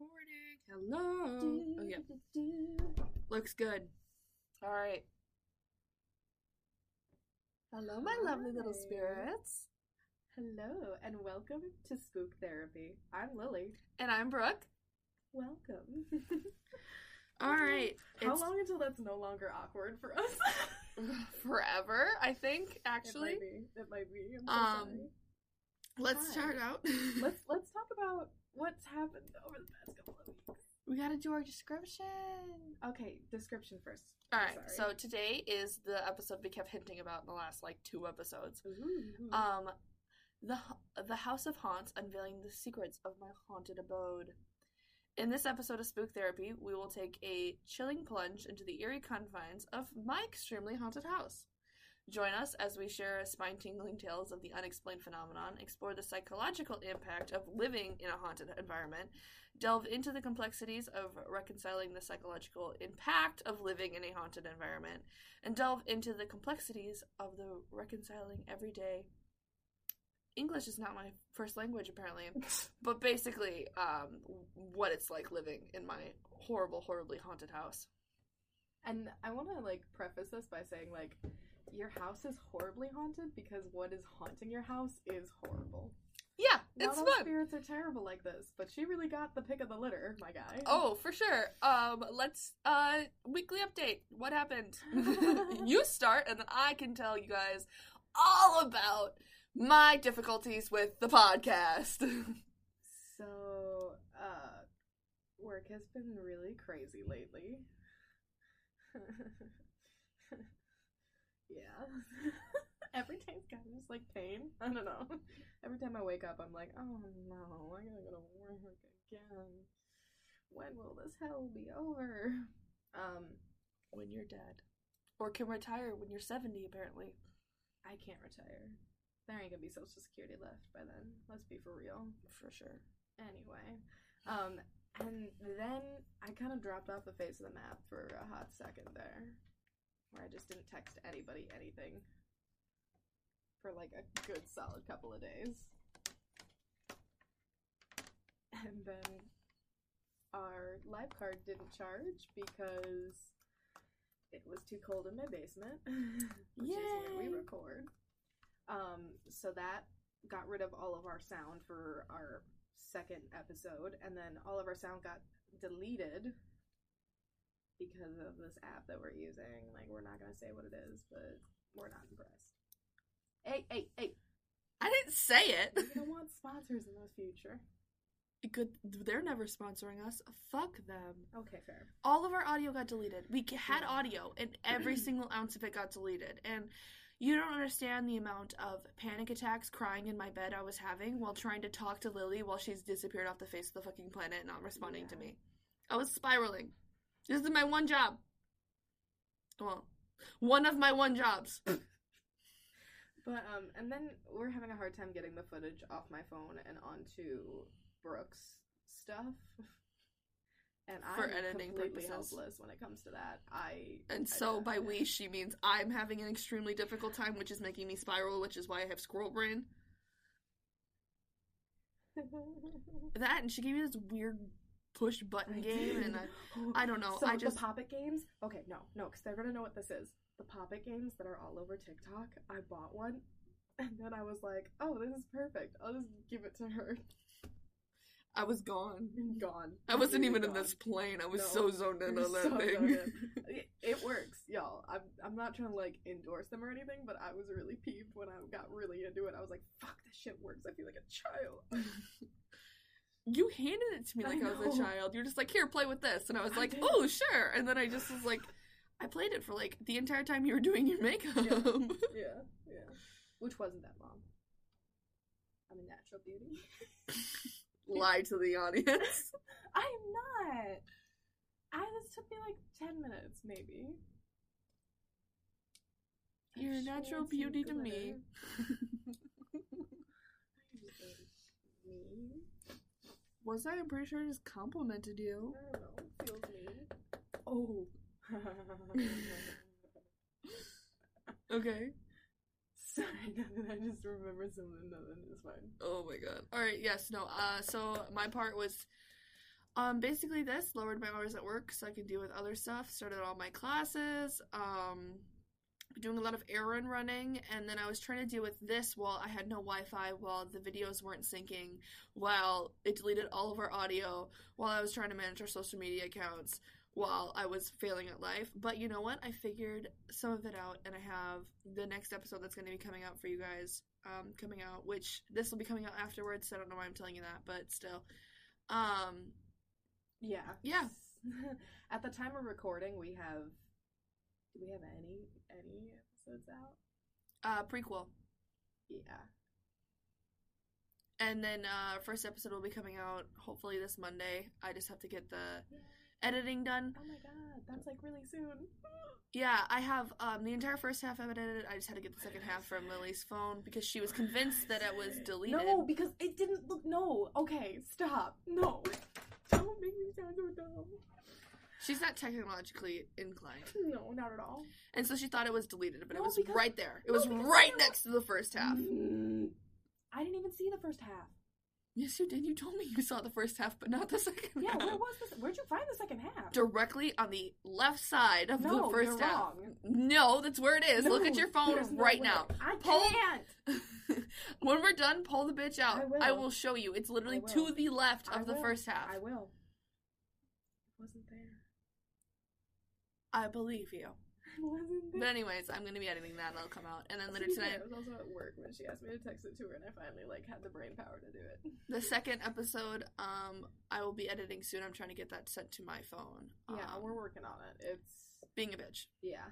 recording. Hello. Oh yeah, looks good. All right. Hello, my lovely little spirits. Hello, and welcome to Spook Therapy. I'm Lily. And I'm Brooke. Welcome. All right. How It's long until that's no longer awkward for us? forever, I think. Actually, it might be. It might be. So Um, sorry. let's Hi. start out. Let's let's talk about what's happened over the past couple of weeks. we gotta do our description. Okay, description first. All right. So today is the episode we kept hinting about in the last like two episodes. Ooh. Um, the the House of Haunts unveiling the secrets of my haunted abode. In this episode of Spook Therapy, we will take a chilling plunge into the eerie confines of my extremely haunted house. Join us as we share spine tingling tales of the unexplained phenomenon, explore the psychological impact of living in a haunted environment, delve into the complexities of reconciling the psychological impact of living in a haunted environment, and delve into the complexities of the reconciling everyday English is not my first language apparently, but basically, um, what it's like living in my horrible, horribly haunted house. And I want to like preface this by saying like your house is horribly haunted because what is haunting your house is horrible. Yeah, Not it's all fun. spirits are terrible like this, but she really got the pick of the litter, my guy. Oh, for sure. Um, let's uh weekly update. What happened? you start, and then I can tell you guys all about my difficulties with the podcast. So, uh, work has been really crazy lately. yeah. Every day's kind of just like pain. I don't know. Every time I wake up, I'm like, oh no, I gotta go to work again. When will this hell be over? Um, when you're dead, or can retire when you're seventy, apparently. I can't retire. There ain't gonna be social security left by then. Let's be for real. For sure. Anyway, um, and then I kind of dropped off the face of the map for a hot second there, where I just didn't text anybody anything for like a good solid couple of days. And then our live card didn't charge because it was too cold in my basement, which is where we record. Um, so that got rid of all of our sound for our second episode, and then all of our sound got deleted because of this app that we're using. Like, we're not gonna say what it is, but we're not impressed. Hey, hey, hey! I didn't say it. We don't want sponsors in the future. Good. They're never sponsoring us. Fuck them. Okay, fair. all of our audio got deleted. We had audio, and every single ounce of it got deleted. And you don't understand the amount of panic attacks, crying in my bed I was having while trying to talk to Lily while she's disappeared off the face of the fucking planet, not responding to me. I was spiraling. This is my one job. Well, one of my one jobs. But um, and then we're having a hard time getting the footage off my phone and onto Brooke's stuff. And For I'm editing completely purposes. helpless when it comes to that. I And I so don't- by we, she means I'm having an extremely difficult time, which is making me spiral, which is why I have squirrel brain. That, and she gave me this weird push button game, and I, I don't know. So I just the Pop It games. Okay, no, no, because they're gonna know what this is. The Pop It games that are all over TikTok. I bought one, and then I was like, "Oh, this is perfect. I'll just give it to her." I was gone. Gone. I wasn't even in this plane. I was No, so zoned in on that so thing. It, it works, y'all. I'm I'm not trying to like endorse them or anything, but I was really peeved when I got really into it. I was like, "Fuck, this shit works." I feel like a child. you handed it to me like I, was a child. You're just like, here, play with this, and I was like, did. oh, sure. And then I just was like, I played it for like the entire time you were doing your makeup. yeah, yeah. Which wasn't that long. I'm a natural beauty. Lie to the audience. I am not. I this took me like ten minutes, maybe. You're a natural beauty to me. me. Was I? I'm pretty sure I just complimented you. I don't know. Feels me. Oh. Okay. Sorry, nothing. I just remembered something. Nothing is fine. Oh my god. All right. Yes. No. Uh. So my part was, Um, basically, this lowered my hours at work so I could deal with other stuff. Started all my classes. Um, doing a lot of errand running, and then I was trying to deal with this while I had no Wi-Fi, while the videos weren't syncing, while it deleted all of our audio, while I was trying to manage our social media accounts, while I was failing at life. But you know what? I figured some of it out, and I have the next episode that's going to be coming out for you guys. Um, coming out, which this will be coming out afterwards. So I don't know why I'm telling you that, but still. Um, Yeah. Yeah. At the time of recording, we have. Do we have any any episodes out? uh, prequel. Yeah. And then uh first episode will be coming out hopefully this Monday. I just have to get the editing done. Oh my god, that's like really soon. Yeah, I have um the entire first half edited. I just had to get the second half from Lily's phone because she was convinced that it was deleted. No, because it didn't look. No. Okay, stop. No. Don't make me sound so dumb. She's not technologically inclined. No, not at all. And so she thought it was deleted, but it was because- right there. It no, was right I- next to the first half. Mm, I didn't even see the first half. Yes, you did. You told me you saw the first half, but not the second Yeah, half. where was this? Where'd you find the second half? Directly on the left side of no, the first you're half. wrong. No, that's where it is. Look at your phone there's no right now. I Pull- can't. when we're done, pull the bitch out. I will. show you. It's literally to the left I of the first half. I will. It wasn't there. I believe you. Wasn't. But anyways, I'm gonna be editing that. and It'll come out, and then later tonight, I was also at work when she asked me to text it to her, and I finally like had the brain power to do it. the second episode, um, I will be editing soon. I'm trying to get that sent to my phone. Yeah, Um, we're working on it. It's being a bitch. yeah.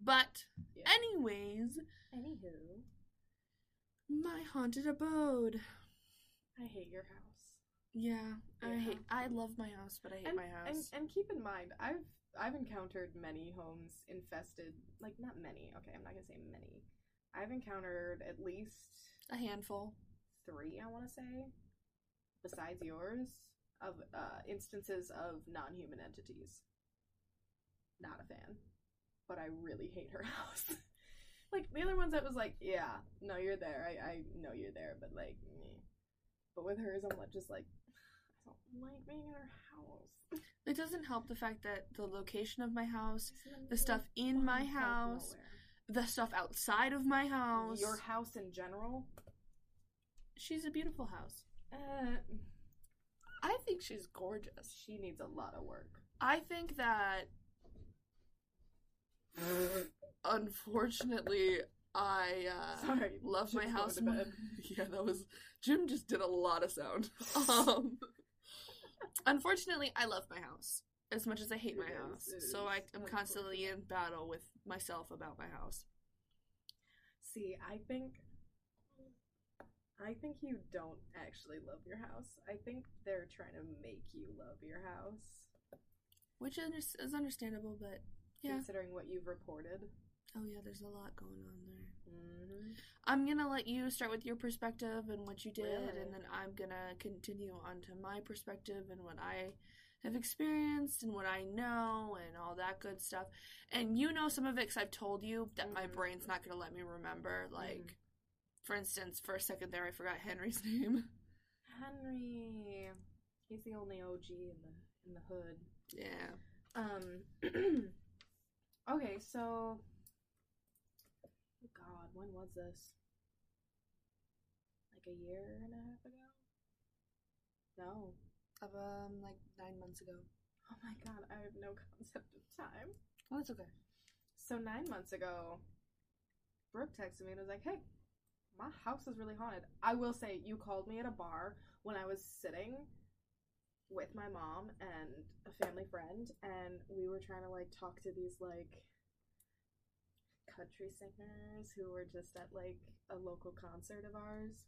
But Yeah. anyways, Anywho, my haunted abode. I hate your house. Yeah, I hate. I love my house, but I hate and, my house. And, and keep in mind, I've I've encountered many homes infested. Like not many. Okay, I'm not gonna say many. I've encountered at least a handful. three. I want to say, besides yours, of uh, instances of non-human entities. Not a fan, but I really hate her house. like the other ones, I was like, yeah, no, you're there. I I know you're there, but like, meh. but with hers, I'm like, just like, I don't like being in her house. It doesn't help the fact that the location of my house, the stuff in my house, the stuff outside of my house. Your house in general. She's a beautiful house. Uh, I think she's gorgeous. she needs a lot of work. I think that unfortunately I uh Sorry, love my Jim's house more. yeah, that was Jim just did a lot of sound. um Unfortunately, I love my house as much as I hate It my is, house. So I am constantly in battle with myself about my house. See, I think I think you don't actually love your house. I think they're trying to make you love your house. Which is is understandable, but yeah. Considering what you've reported. Oh yeah, there's a lot going on there. Mm-hmm. I'm gonna let you start with your perspective and what you did, Really? and then I'm gonna continue on to my perspective and what I have experienced and what I know and all that good stuff. And you know some of it because I've told you that my Mhm. brain's not gonna let me remember. Like, Mhm. for instance, for a second there, I forgot Henry's name. Henry. He's the only OG in the in the hood. Yeah. Um. okay, so. When was this? Like a year and a half ago? No. Of um, like nine months ago. Oh my God, I have no concept of time. Oh, that's okay. So nine months ago, Brooke texted me and was like, "Hey, my house is really haunted." I will say, you called me at a bar when I was sitting with my mom and a family friend, and we were trying to like talk to these like country singers who were just at like a local concert of ours.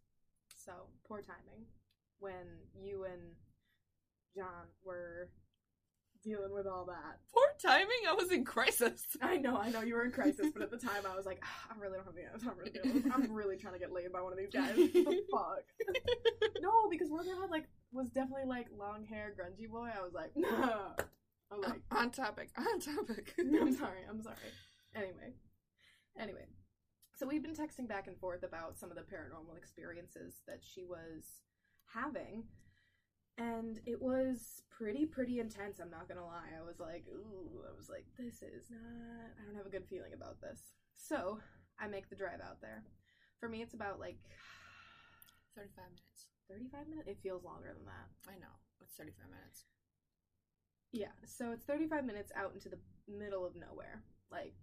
So poor timing when you and John were dealing with all that. Poor timing. I was in crisis. I know, I know you were in crisis, but at the time I was like, "Ah, I really don't have the time. really. I'm really trying to get laid by one of these guys. What the fuck? no, because one of them had like was definitely like long hair, grungy boy. I was like, no. I was like, on topic. On topic. I'm sorry, I'm sorry. Anyway, anyway, so we've been texting back and forth about some of the paranormal experiences that she was having, and it was pretty pretty intense i'm not gonna lie i was like ooh i was like this is not i don't have a good feeling about this so i make the drive out there for me it's about like 35 minutes. 35 minutes it feels longer than that I know. It's 35 minutes. yeah so it's 35 minutes out into the middle of nowhere like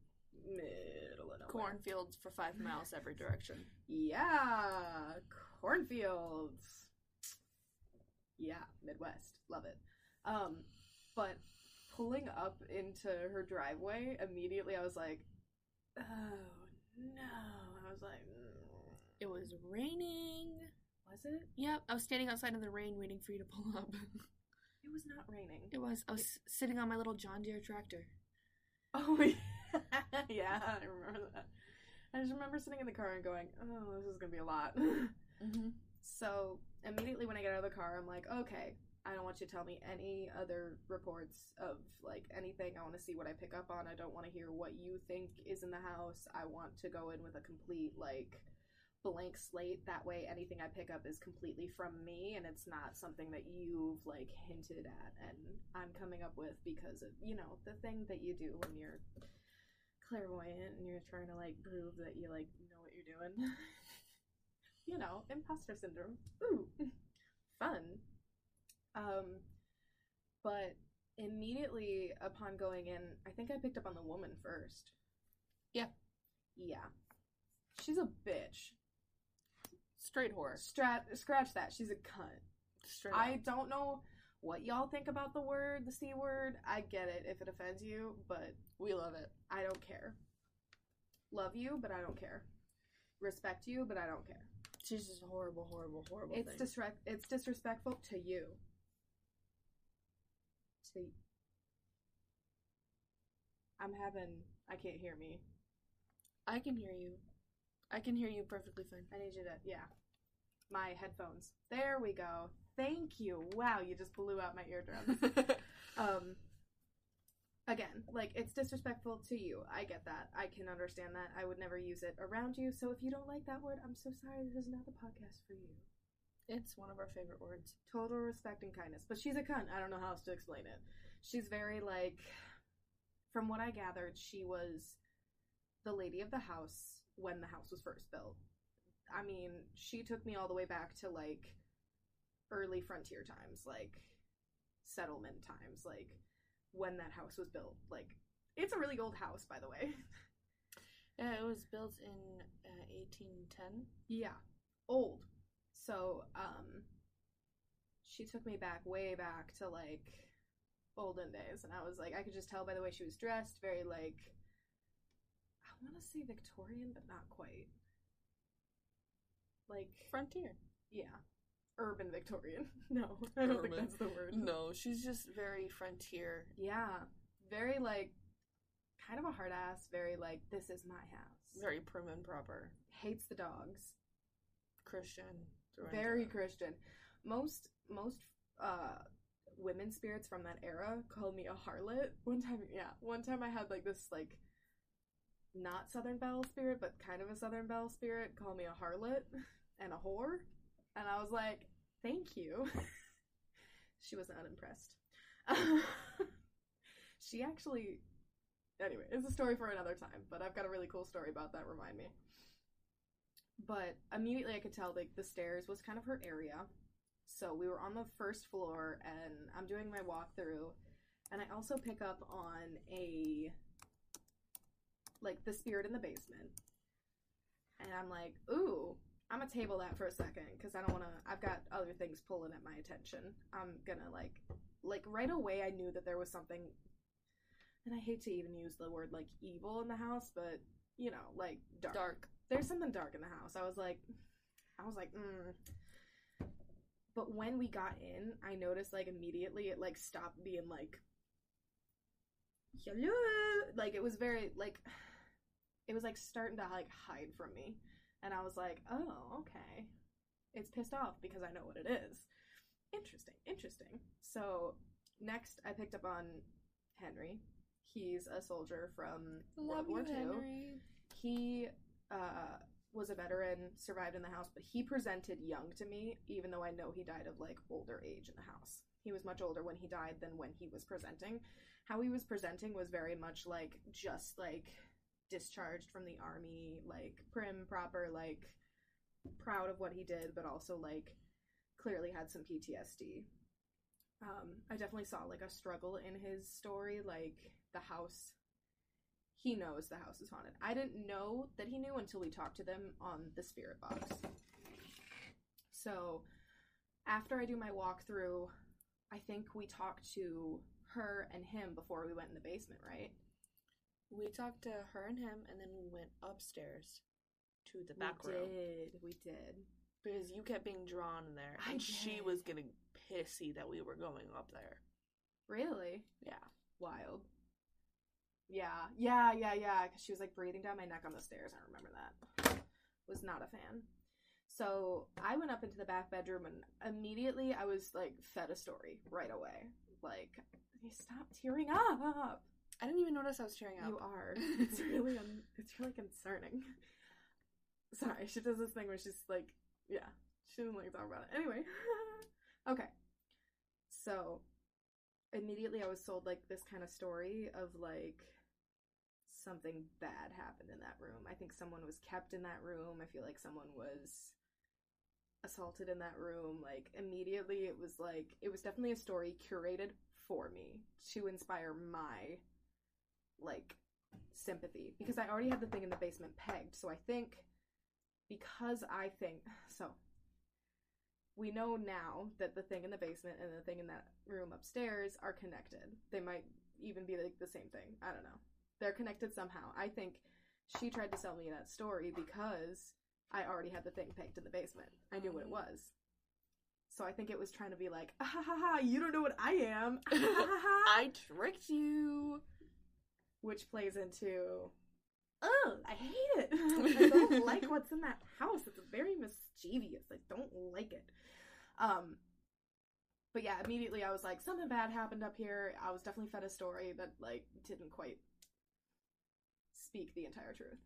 middle of nowhere Cornfields for five miles every direction. yeah cornfields yeah midwest love it um but pulling up into her driveway immediately i was like oh no i was like mm. It was raining. was it Yep, I was standing outside in the rain waiting for you to pull up. it was not raining it was. I was sitting on my little John Deere tractor. oh yeah i remember that i just remember sitting in the car and going oh this is gonna be a lot Mm-hmm. So immediately when I get out of the car, I'm like, okay, I don't want you to tell me any other reports of like anything. I want to see what I pick up on. I don't want to hear what you think is in the house. I want to go in with a complete like blank slate. That way, anything I pick up is completely from me and it's not something that you've like hinted at and I'm coming up with because of you know the thing that you do when you're clairvoyant and you're trying to like prove that you like know what you're doing. you know, imposter syndrome. Ooh, fun. Um, but immediately upon going in, I think I picked up on the woman first. Yeah. Yeah. She's a bitch. Straight horse. Strat- scratch that. She's a cunt. Straight I up. don't know what y'all think about the word, the C word. I get it if it offends you, but We love it. I don't care. Love you, but I don't care. Respect you, but I don't care. She's just a horrible, horrible, horrible It's thing. disrespect. It's disrespectful to you. To. I'm having. I can't hear me. I can hear you. I can hear you perfectly fine. I need you to. Yeah. My headphones. There we go. Thank you. Wow, you just blew out my eardrums. um. Again, like it's disrespectful to you. I get that. I can understand that. I would never use it around you. So if you don't like that word, I'm so sorry. This is not the podcast for you. it's one of our favorite words. total respect and kindness. But she's a cunt. I don't know how else to explain it. She's very like from what I gathered, she was the lady of the house when the house was first built. I mean, she took me all the way back to like early frontier times, like settlement times, like when that house was built. Like it's a really old house, by the way. Yeah, it was built in uh, 1810. Yeah, old. So, um, she took me back, way back to like olden days, and I was like, I could just tell by the way she was dressed, very like, I want to say Victorian, but not quite. Like, Frontier. yeah, urban Victorian. no, I don't think that's the word. No, she's just very frontier. Yeah, very like, kind of a hard ass. Very like, this is my house. Very prim and proper. hates the dogs. Christian. very. Christian. Most most uh women spirits from that era called me a harlot. One time, yeah, one time I had like this like not Southern Belle spirit, but kind of a Southern Belle spirit call me a harlot and a whore, and I was like, thank you. she was not impressed. she actually. Anyway, it's a story for another time, but I've got a really cool story about that. Remind me but immediately I could tell like the stairs was kind of her area. So we were on the first floor and I'm doing my walkthrough and I also pick up on a like the spirit in the basement. And I'm like, "Ooh, I'm gonna table that for a second because I don't want to I've got other things pulling at my attention. I'm to like like right away I knew that there was something and I hate to even use the word like evil in the house, but you know, like dark Dark. there's something dark in the house. I was like, I was like, mm. But when we got in, I noticed like immediately it like stopped being like, hello, like it was very like, it was like starting to like hide from me, and I was like, oh okay, it's pissed off because I know what it is. Interesting, interesting. So next, I picked up on Henry. He's a soldier from World War II Henry. he uh was a veteran, survived in the house, but he presented young to me, even though I know he died of like older age in the house. He was much older when he died than when he was presenting. How he was presenting was very much like just like discharged from the army, like prim, proper, like proud of what he did, but also like clearly had some PTSD. Um, I definitely saw like a struggle in his story, like the house. He knows the house is haunted. I didn't know that he knew until we talked to them on the spirit box. So, after I do my walkthrough, I think we talked to her and him before we went in the basement, right? We talked to her and him, and then we went upstairs to the back we room did. We did. because you kept being drawn in there, I and she did. was getting pissy that we were going up there. Really? Yeah, Wild. Yeah, yeah, yeah, yeah. Because she was like breathing down my neck on the stairs. I remember that. Was not a fan. So I went up into the back bedroom and immediately I was like fed a story right away. Like, stop tearing up. I didn't even notice I was tearing up. You are. It's really un- it's really concerning. Sorry, she does this thing where she's like, yeah, she doesn't like to talk about it. Anyway, okay. So immediately I was sold like this kind of story of like something bad happened in that room. I think someone was kept in that room. I feel like someone was assaulted in that room. Like immediately it was like it was definitely a story curated for me to inspire my like sympathy because I already had the thing in the basement pegged. So I think because I think so we know now that the thing in the basement and the thing in that room upstairs are connected. They might even be like the same thing. I don't know. They're connected somehow. I think she tried to sell me that story because I already had the thing pegged in the basement. I knew what it was. So I think it was trying to be like, ah, ha ha ha, you don't know what I am. Ah. I tricked you. Which plays into, oh, I hate it. I don't like what's in that house. It's very mischievous. I don't like it. Um, but yeah, immediately I was like, something bad happened up here. I was definitely fed a story that like didn't quite speak the entire truth.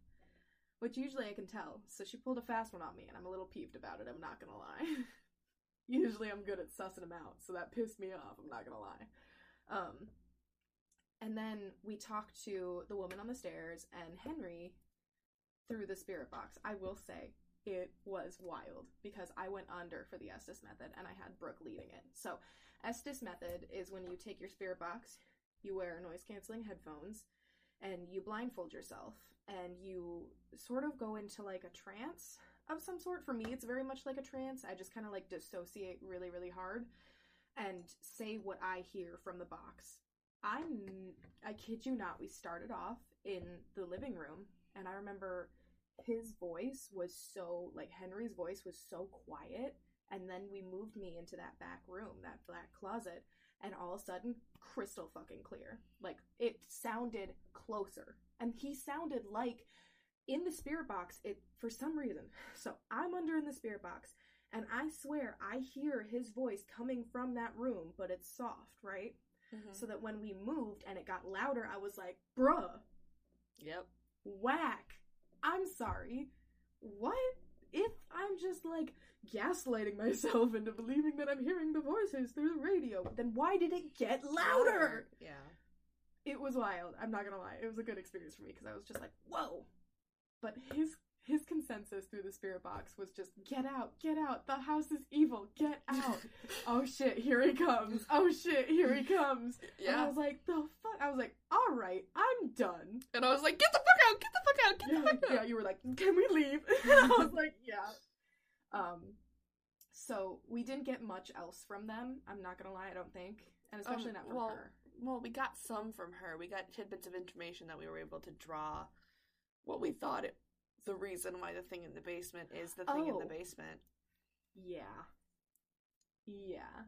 Which usually I can tell. So she pulled a fast one on me, and I'm a little peeved about it. I'm not gonna lie. usually I'm good at sussing them out, so that pissed me off. I'm not gonna lie. Um, and then we talked to the woman on the stairs and Henry through the spirit box. I will say it was wild because I went under for the Estes method and I had Brooke leading it. So, Estes method is when you take your spirit box, you wear noise canceling headphones, and you blindfold yourself and you sort of go into like a trance of some sort. For me, it's very much like a trance. I just kind of like dissociate really, really hard and say what I hear from the box. I'm I kid you not, we started off in the living room and I remember his voice was so like Henry's voice was so quiet and then we moved me into that back room, that black closet, and all of a sudden crystal fucking clear. Like it sounded closer. And he sounded like in the spirit box it for some reason. So I'm under in the spirit box and I swear I hear his voice coming from that room, but it's soft, right? Mm-hmm. So that when we moved and it got louder, I was like, bruh, Yep. whack. I'm sorry. What if I'm just like gaslighting myself into believing that I'm hearing the voices through the radio? Then why did it get louder? Yeah. It was wild. I'm not gonna lie. It was a good experience for me because I was just like, whoa. But his his consensus through the spirit box was just get out, get out. The house is evil. Get. Oh shit, here he comes. Oh shit, here he comes. And I was like, the fuck? I was like, all right, I'm done. And I was like, get the fuck out! Get the fuck out! Get Yeah, the fuck out! yeah, you were like, can we leave? and I was like, yeah. Um, so we didn't get much else from them. I'm not gonna lie, I don't think, and especially Um, not from well, her. Well, we got some from her. We got tidbits of information that we were able to draw what we thought it the reason why the thing in the basement is the thing in Oh. the basement. Yeah, yeah,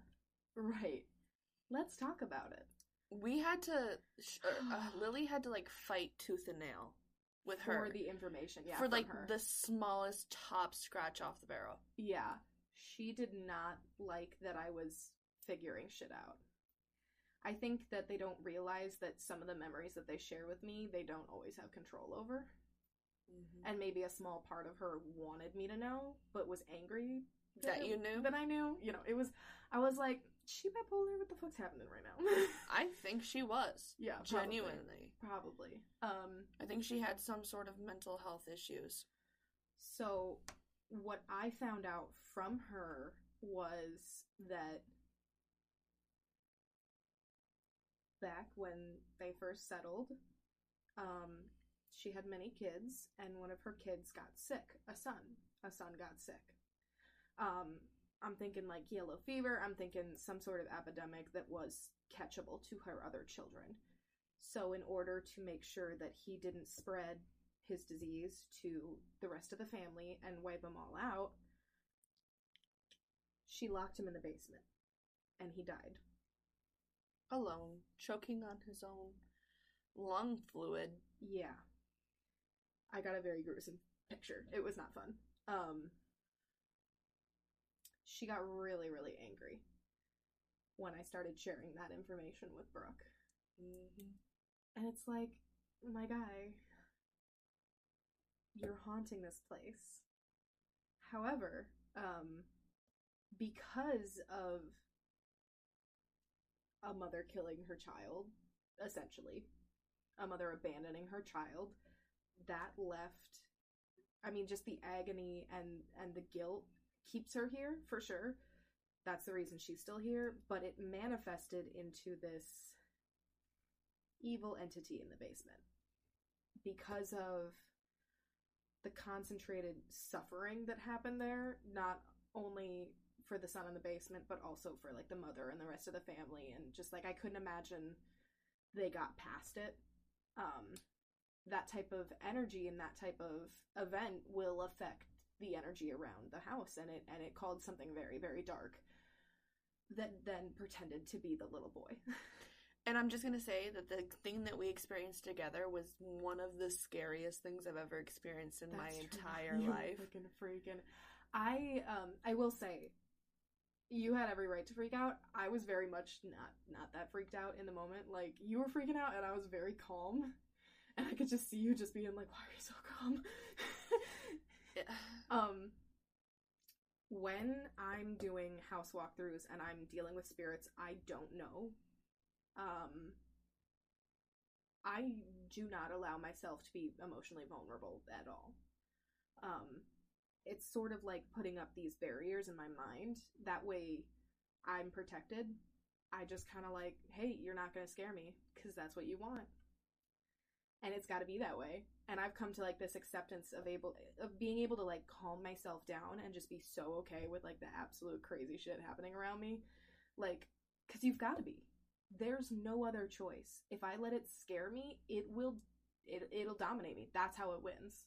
right. Let's talk about it. We had to sh- uh, uh, Lily had to like fight tooth and nail with for her for the information. Yeah, for like her. the smallest top scratch off the barrel. Yeah, she did not like that I was figuring shit out. I think that they don't realize that some of the memories that they share with me, they don't always have control over. Mhm. and maybe a small part of her wanted me to know, but was angry That you knew? that I knew. You know, it was. I was like, she bipolar. What the fuck's happening right now? I think she was. yeah, probably. Genuinely. Probably. Um. I think she had some sort of mental health issues. So, what I found out from her was that back when they first settled, um, she had many kids, and one of her kids got sick. A son. A son got sick. Um, I'm thinking like yellow fever. I'm thinking some sort of epidemic that was catchable to her other children. So, in order to make sure that he didn't spread his disease to the rest of the family and wipe them all out, she locked him in the basement and he died. Alone, choking on his own lung fluid. Yeah. I got a very gruesome picture. It was not fun. Um she got really really angry when I started sharing that information with Brooke. Mm-hmm. And it's like, my guy, you're haunting this place. However, um, because of a mother killing her child, essentially, a mother abandoning her child, that left I mean just the agony and and the guilt keeps her here for sure. That's the reason she's still here, but it manifested into this evil entity in the basement because of the concentrated suffering that happened there not only for the son in the basement but also for like the mother and the rest of the family and just like I couldn't imagine they got past it um that type of energy and that type of event will affect the energy around the house and it and it called something very very dark that then pretended to be the little boy And I'm just gonna say that the thing that we experienced together was one of the scariest things I've ever experienced in my That's true. entire You life. Freaking freaking. I um I will say you had every right to freak out. I was very much not not that freaked out in the moment. Like you were freaking out and I was very calm. And I could just see you just being like, Why are you so calm? um when I'm doing house walkthroughs and I'm dealing with spirits I don't know, um I do not allow myself to be emotionally vulnerable at all. Um, it's sort of like putting up these barriers in my mind. That way, I'm protected. I just kind of like, hey, you're not going to scare me because that's what you want. And it's got to be that way. And I've come to like this acceptance of able of being able to like calm myself down and just be so okay with like the absolute crazy shit happening around me. Like, because you've got to be there's no other choice. If I let it scare me, it will it it'll dominate me. That's how it wins.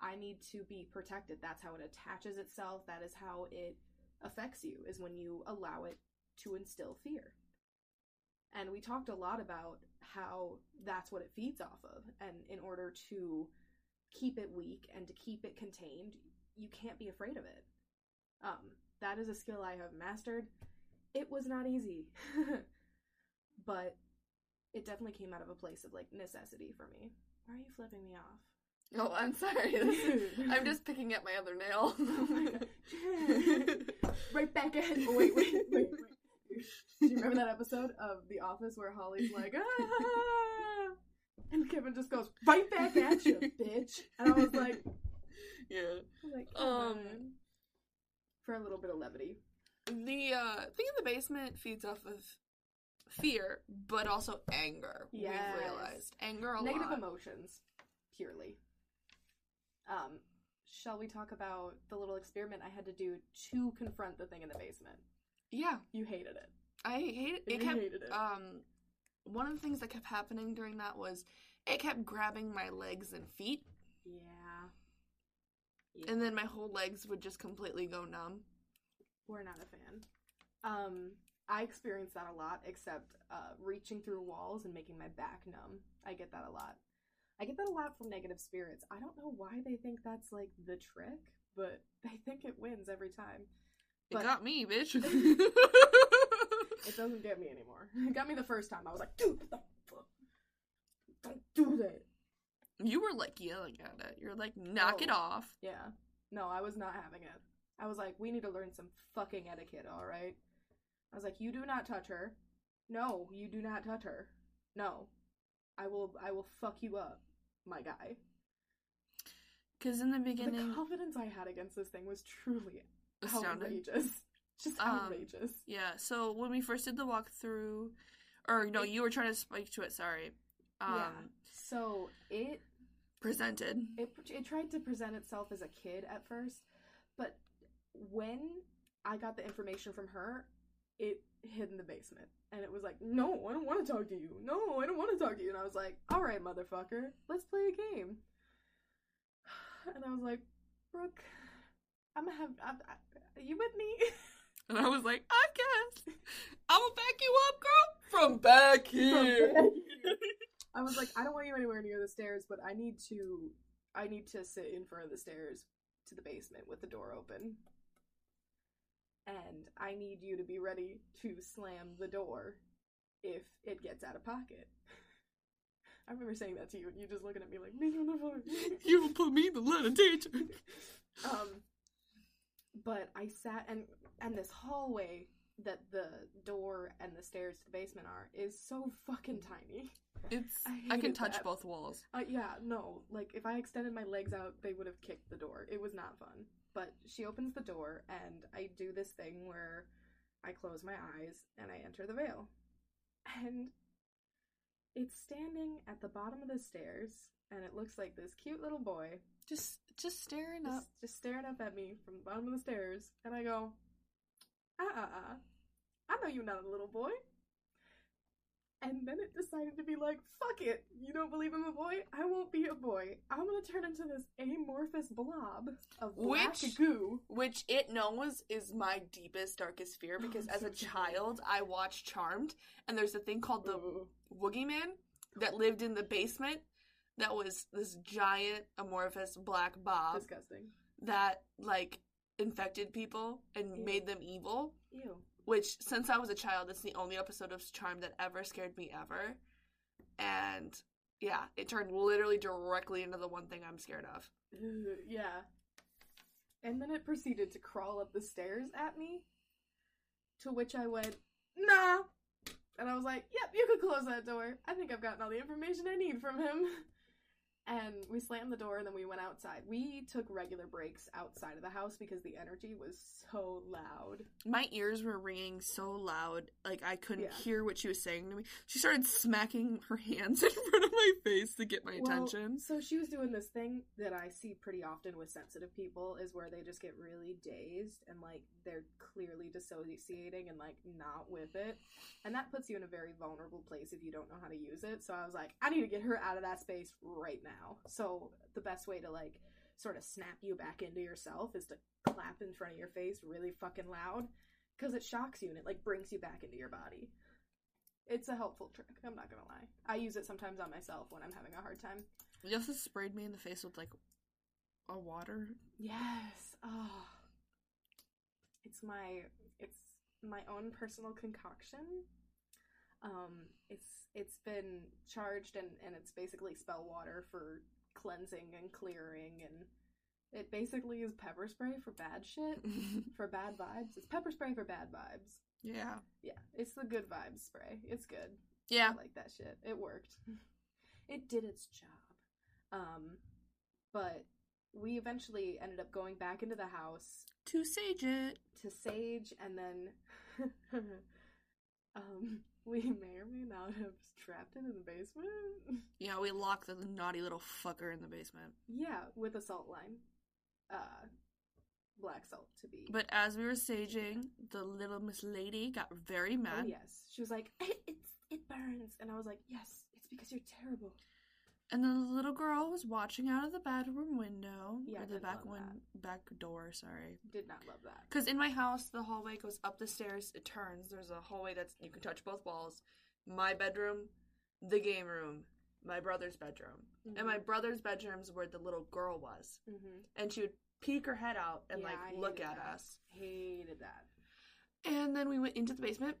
I need to be protected. That's how it attaches itself. That is how it affects you is when you allow it to instill fear. And we talked a lot about how that's what it feeds off of. And in order to keep it weak and to keep it contained, you can't be afraid of it. Um, that is a skill I have mastered it was not easy but it definitely came out of a place of like necessity for me why are you flipping me off Oh, I'm sorry. Is- I'm just picking up my other nail. Oh my right back at oh, wait wait wait wait do you remember that episode of the office where holly's like ah and kevin just goes right back at you bitch and i was like yeah. Was like Um, on. for a little bit of levity The uh, thing in the basement feeds off of fear, but also anger. Yes. We've realized anger a negative lot. emotions purely um shall we talk about the little experiment i had to do to confront the thing in the basement yeah, you hated it I hate it. It You kept hated it. um. One of the things that kept happening during that was it kept grabbing my legs and feet, yeah, and then my whole legs would just completely go numb. we're not a fan um i experience that a lot except uh reaching through walls and making my back numb i get that a lot i get that a lot from negative spirits i don't know why they think that's like the trick but they think it wins every time It got me, bitch. It doesn't get me anymore. It got me the first time. I was like, dude, what the fuck? Don't do that. You were like yelling at it. You're like, knock it Oh. off. Yeah. No, I was not having it. I was like, we need to learn some fucking etiquette, alright? I was like, you do not touch her. No, you do not touch her. No. I will I will fuck you up, my guy. Because in the beginning The confidence I had against this thing was truly astounding. outrageous. Just Um, outrageous. Yeah. So when we first did the walkthrough, or no, It- you were trying to speak to it. Sorry. Um, yeah. So it Presented. it it tried to present itself as a kid at first, but when I got the information from her, it hid in the basement, and it was like, "No, I don't want to talk to you. No, I don't want to talk to you." And I was like, "All right, motherfucker, let's play a game." And I was like, "Brooke, I'm gonna have. I, I, are you with me?" And I was like, I guess. I'm gonna back you up, girl. From back here. I was like, I don't want you anywhere near the stairs, but I need to I need to sit in front of the stairs to the basement with the door open. And I need you to be ready to slam the door if it gets out of pocket. I remember saying that to you and you just looking at me like, "Me on the phone." you will put me in the letter, teacher. um but I sat and and this hallway that the door and the stairs to the basement are is so fucking tiny. It's. I I, can touch that. both walls. Uh, yeah, no. Like, if I extended my legs out, they would have kicked the door. It was not fun. But she opens the door, and I do this thing where I close my eyes and I enter the veil. And it's standing at the bottom of the stairs, and it looks like this cute little boy Just, just staring up. just, just staring up at me from the bottom of the stairs. And I go, uh uh uh. I know you're not a little boy. And then it decided to be like, fuck it. You don't believe I'm a boy? I won't be a boy. I'm gonna turn into this amorphous blob of black Which- goo. Which it knows is my deepest, darkest fear because Oh, as so a child, I watched Charmed, and there's a thing called the Ugh. Woogyman that lived in the basement that was this giant amorphous black bob Disgusting. that like infected people and Ew. made them evil. Ew. Which since I was a child, it's the only episode of Charmed that ever scared me ever. And yeah, it turned literally directly into the one thing I'm scared of. Yeah. And then it proceeded to crawl up the stairs at me. To which I went, nah. And I was like, yep, you could close that door. I think I've gotten all the information I need from him. And we slammed the door and then we went outside. We took regular breaks outside of the house because the energy was so loud. My ears were ringing so loud, like I couldn't Yeah. hear what she was saying to me. She started smacking her hands in front of my face to get my Well, attention. So she was doing this thing that I see pretty often with sensitive people is where they just get really dazed and like they're clearly dissociating and like not with it. And that puts you in a very vulnerable place if you don't know how to use it. So I was like, I need to get her out of that space right now. So the best way to like sort of snap you back into yourself is to clap in front of your face really fucking loud because it shocks you and it like brings you back into your body. It's a helpful trick. I'm not gonna lie. I use it sometimes on myself when I'm having a hard time. You also sprayed me in the face with like a water. Yes. Oh. It's my it's my own personal concoction. Um it's it's been charged and and it's basically spell water for cleansing and clearing and it basically is pepper spray for bad shit, for bad vibes. It's pepper spray for bad vibes. yeah. Yeah, it's the good vibes spray. It's good. Yeah. I like that shit. It worked. It did its job. Um, but we eventually ended up going back into the house To sage it. to Sage, and then um, we may or may not have trapped it in the basement. Yeah, we locked the naughty little fucker in the basement. yeah, with a salt line, uh, black salt to be. But as we were saging, the little Miss Lady got very oh mad. yes, she was like, it, "It's it burns," and I was like, "Yes, it's because you're terrible." And the little girl was watching out of the bedroom window. Yeah, or the back win- back door, sorry. Did not love that. Because in my house, the hallway goes up the stairs, it turns. There's a hallway that's you can touch both walls. My bedroom, the game room, my brother's bedroom. And my brother's bedroom's where the little girl was. Mm-hmm. And she would peek her head out and Yeah, like look at that. us. Hated that. And then we went into the basement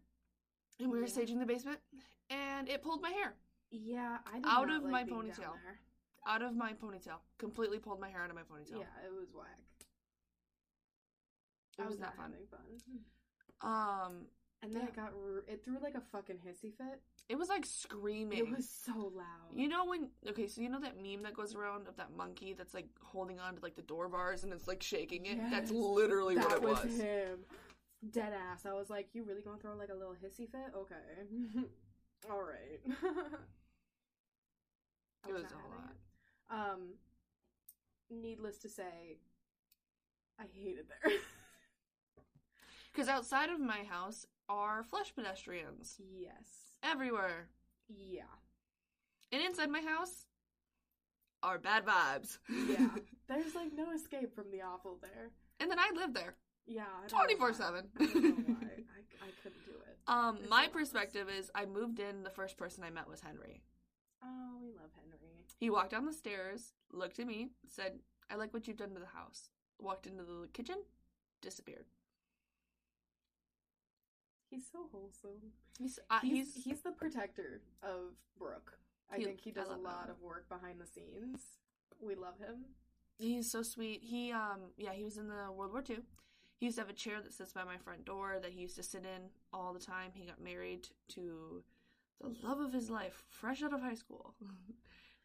and we were Yeah. saging the basement and it pulled my hair. Yeah, I Out of like my ponytail. out of my ponytail. Completely pulled my hair out of my ponytail. Yeah, it was whack. It I was was not not fun. fun. Um, And then Yeah. it got it threw like a fucking hissy fit. it was like screaming. It was so loud. You know when okay, so you know that meme that goes around of that monkey that's like holding on to like the door bars and it's like shaking it? That's Yes. literally what it was, was. him. Dead ass. I was like, you really gonna throw like a little hissy fit? Okay. All right. It was a whole lot. it. Um, needless to say, I hated there. Because outside of my house are flesh pedestrians yes. everywhere. Yeah. And inside my house are bad vibes. Yeah. There's like no escape from the awful there. and then I live there. Yeah. I don't know why. 24/7. I don't know why. I, I couldn't do it. Um, my perspective is I moved in, the first person I met was Henry. Oh, we love Henry. He walked down the stairs, looked at me, said, I like what you've done to the house. Walked into the kitchen, disappeared. He's so wholesome. He's, uh, he's, he's, he's the protector of Brooke. I He- think he does a lot him. of work behind the scenes. We love him. He's so sweet. He um yeah, he was in the World War II. He used to have a chair that sits by my front door that he used to sit in all the time. He got married to the love of his life, fresh out of high school.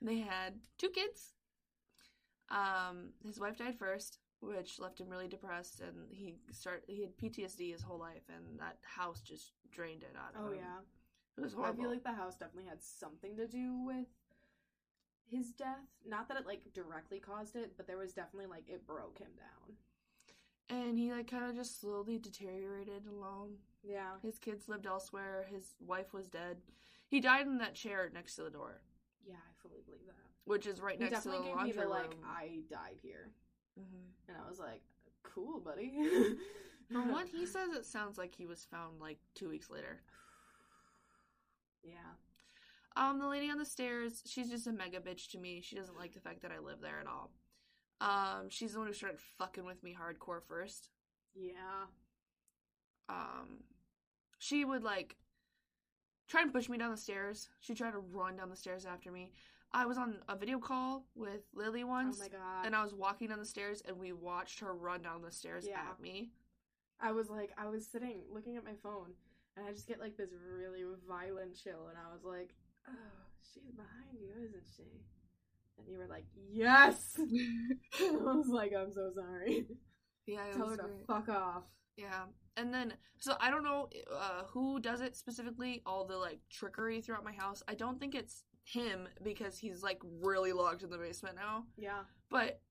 they had two kids. Um, his wife died first, which left him really depressed, and he start he had PTSD his whole life, and that house just drained it out of Oh him. yeah. it was horrible. I feel like the house definitely had something to do with his death. Not that it like directly caused it, but there was definitely like it broke him down. and he like kind of just slowly deteriorated alone. Yeah. His kids lived elsewhere. His wife was dead. He died in that chair next to the door, Yeah, I fully believe that. which is right next to the definitely gave me laundry the like. I died here. Mhm. And I was like, cool, buddy. From what he says, it sounds like he was found like two weeks later. Yeah. Um, the lady on the stairs, she's just a mega bitch to me. She doesn't like the fact that I live there at all. Um, she's the one who started fucking with me hardcore first. Yeah. Um, she would like try and push me down the stairs. She tried to run down the stairs after me. I was on a video call with Lily once. oh my god. and I was walking down the stairs and we watched her run down the stairs Yeah. at me. I was like, I was sitting looking at my phone, and I just get like this really violent chill, and I was like, oh, she's behind you, isn't she? And you were like, yes! I was like, I'm so sorry. yeah, Tell her was to fuck off. Yeah. And then so I don't know uh, who does it specifically, all the like trickery throughout my house. I don't think it's him because he's like really locked in the basement now. Yeah. But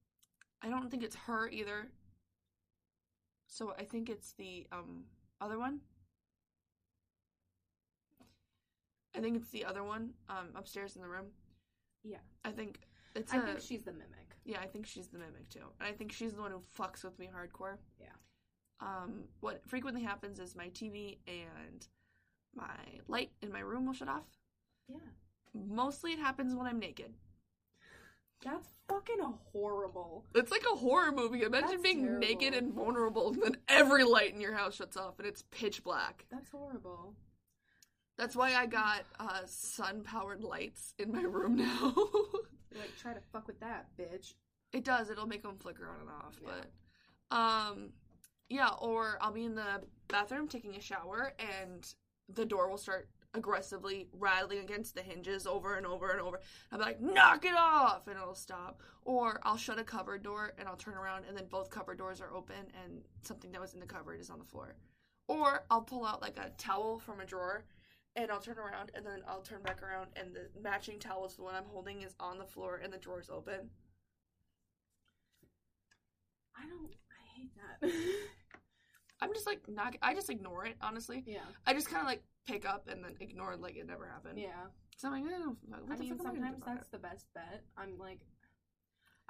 I don't think it's her either. So I think it's the um other one. I think it's the other one um upstairs in the room. Yeah. I think it's I a- think she's the mimic. Yeah, I think she's the mimic too. And I think she's the one who fucks with me hardcore. Yeah. Um, what frequently happens is my TV and my light in my room will shut off. Yeah. Mostly it happens when I'm naked. That's fucking horrible. It's like a horror movie. Imagine That's being terrible. naked and vulnerable, and then every light in your house shuts off and it's pitch black. That's horrible. That's why I got uh, sun powered lights in my room now. Like, try to fuck with that, bitch. It does. It'll make them flicker on and off. Yeah. But, um, yeah. Or I'll be in the bathroom taking a shower, and the door will start aggressively rattling against the hinges over and over and over. I'll be like, "Knock it off!" and it'll stop. Or I'll shut a cupboard door and I'll turn around, and then both cupboard doors are open, and something that was in the cupboard is on the floor. Or I'll pull out like a towel from a drawer. And I'll turn around and then I'll turn back around and the matching towel is the one I'm holding is on the floor and the drawer's open. I don't. I hate that. I'm just like not. I just ignore it. Honestly, yeah. I just kind of like pick up and then ignore it like it never happened. Yeah. So I'm like, what I mean, fuck am I gonna do sometimes that's the best bet. I'm like,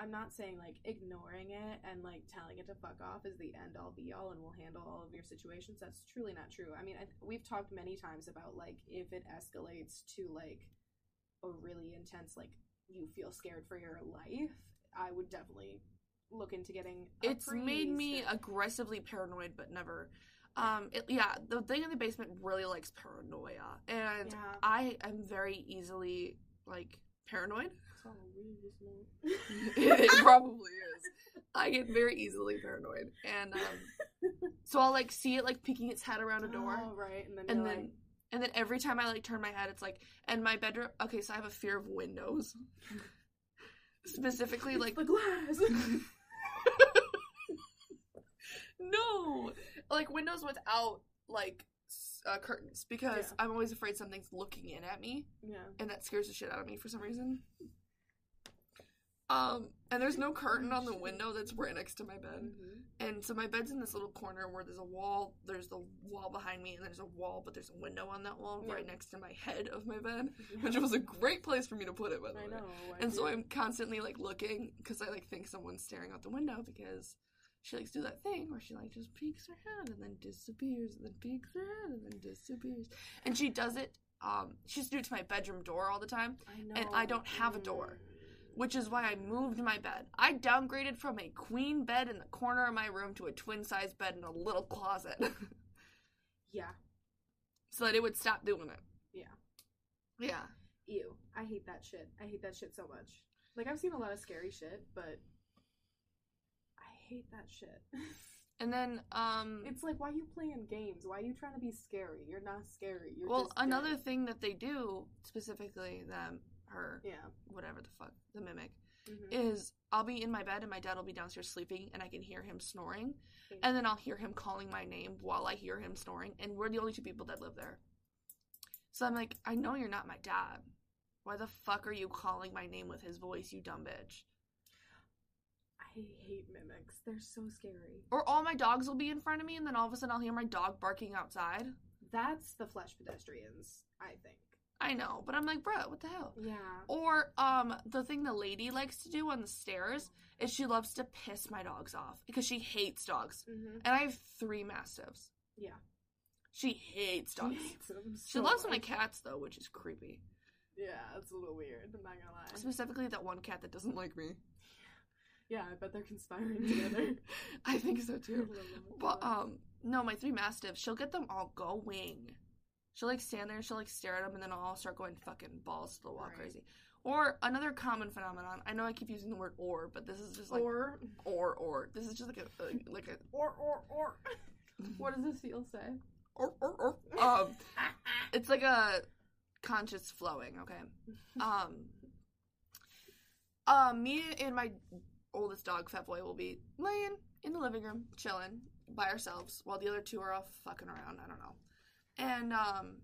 I'm not saying like ignoring it and like telling it to fuck off is the end all be all and we'll handle all of your situations. That's truly not true. I mean, I, we've talked many times about like if it escalates to like a really intense, like you feel scared for your life, I would definitely look into getting. It's made me aggressively paranoid, but never. Um, it, yeah, the thing in the basement really likes paranoia, and Yeah. I am very easily like paranoid. It's all weird, isn't it probably is. I get very easily paranoid, and um, so I'll like see it like peeking its head around a door, Oh, right, and then and then like, and then every time I like turn my head, it's like and my bedroom. Okay, so I have a fear of windows, specifically "It's like the glass. No, like windows without like uh, curtains because Yeah. I'm always afraid something's looking in at me, yeah. and that scares the shit out of me for some reason. Um, and there's no curtain on the window that's right next to my bed. Mhm. And so my bed's in this little corner where there's a wall, there's the wall behind me, and there's a wall, but there's a window on that wall Yeah. right next to my head of my bed, which was a great place for me to put it, by the I way. know. And so. I'm constantly like looking because I like think someone's staring out the window because she likes to do that thing where she like just peeks her head and then disappears and then peeks her head and then disappears. And she does it. Um, she used to do it to my bedroom door all the time, I know. and I don't have a door. which is why I moved my bed. I downgraded from a queen bed in the corner of my room to a twin size bed in a little closet Yeah. so that it would stop doing it. Yeah. Yeah. Ew. I hate that shit. I hate that shit so much. Like I've seen a lot of scary shit, but hate that shit. And then, um, it's like why are you playing games? Why are you trying to be scary? You're not scary. You're well, another dead. thing that they do, specifically them, her, Yeah. whatever the fuck, the mimic, Mhm. is I'll be in my bed and my dad will be downstairs sleeping and I can hear him snoring. Hate And then I'll hear him calling my name while I hear him snoring. And we're the only two people that live there. So I'm like, I know you're not my dad. Why the fuck are you calling my name with his voice, you dumb bitch? I hate mimics. They're so scary. Or all my dogs will be in front of me and then all of a sudden I'll hear my dog barking outside. That's the flesh pedestrians, I think. I know, but I'm like, bruh, what the hell? Yeah. Or um the thing the lady likes to do on the stairs is she loves to piss my dogs off because she hates dogs. Mm-hmm. And I have three mastiffs. Yeah. She hates dogs. hates them She so loves my cats though, which is creepy. Yeah, it's a little weird. I'm not gonna lie. Specifically that one cat that doesn't like me. Yeah, I bet they're conspiring together. I think so too. I love them. But um no, my three mastiffs, she'll get them all going. She'll like stand there, she'll like stare at them, and then I'll all start going fucking balls to the wall Right. crazy. Or another common phenomenon. I know I keep using the word "or," but this is just like or "or" or. This is just like a like- like a or or or. What does the seal say? or or or. Um, it's like a conscious flowing. Okay. Um. Um, me and my oldest dog, Fat Boy, will be laying in the living room, chilling by ourselves, while the other two are off fucking around. I don't know. And um,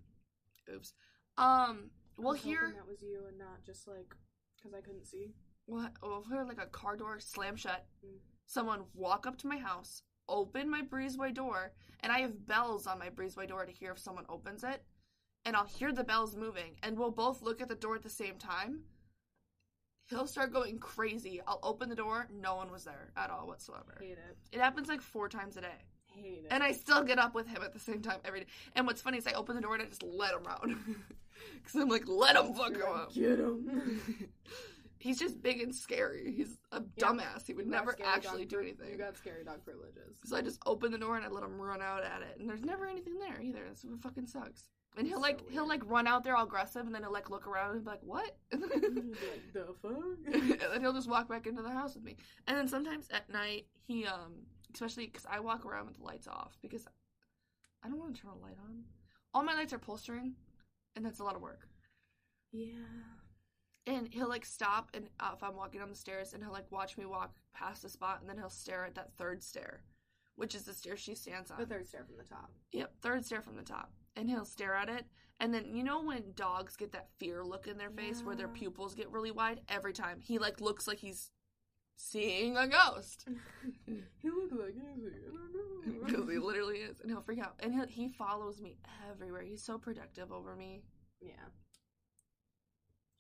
oops. Um, we'll I was hear that was you and not just like because I couldn't see. we'll, we'll hear like a car door slam shut. Mm. Someone walk up to my house, open my breezeway door, and I have bells on my breezeway door to hear if someone opens it. And I'll hear the bells moving, and we'll both look at the door at the same time. He'll start going crazy. I'll open the door, no one was there at all whatsoever. Hate it. It happens like four times a day. Hate it. And I still get up with him at the same time every day. And what's funny is I open the door and I just let him out. Because I'm like, let him fuck go up. Get him. He's just big and scary. He's a Yeah. dumbass. He would You never actually do anything. You got scary dog privileges. So I just open the door and I let him run out at it, and there's never anything there either. That's what fucking sucks. And he'll So like he'll like run out there all aggressive, and then he'll like look around and be like, "What?" and like, the fuck? then he'll just walk back into the house with me. And then sometimes at night he um especially because I walk around with the lights off because I don't want to turn a light on. All my lights are pull string, and that's a lot of work. Yeah. And he'll like stop and uh, if I'm walking down the stairs, and he'll like watch me walk past the spot, and then he'll stare at that third stair, which is the stair she stands on. The third stair from the top. Yep, third stair from the top. And he'll stare at it. And then you know when dogs get that fear look in their face where their pupils get really wide? Every time. He like looks like he's seeing a ghost. he looks like. I don't Because he literally is. And he'll freak out. And he he follows me everywhere. He's so protective over me. yeah.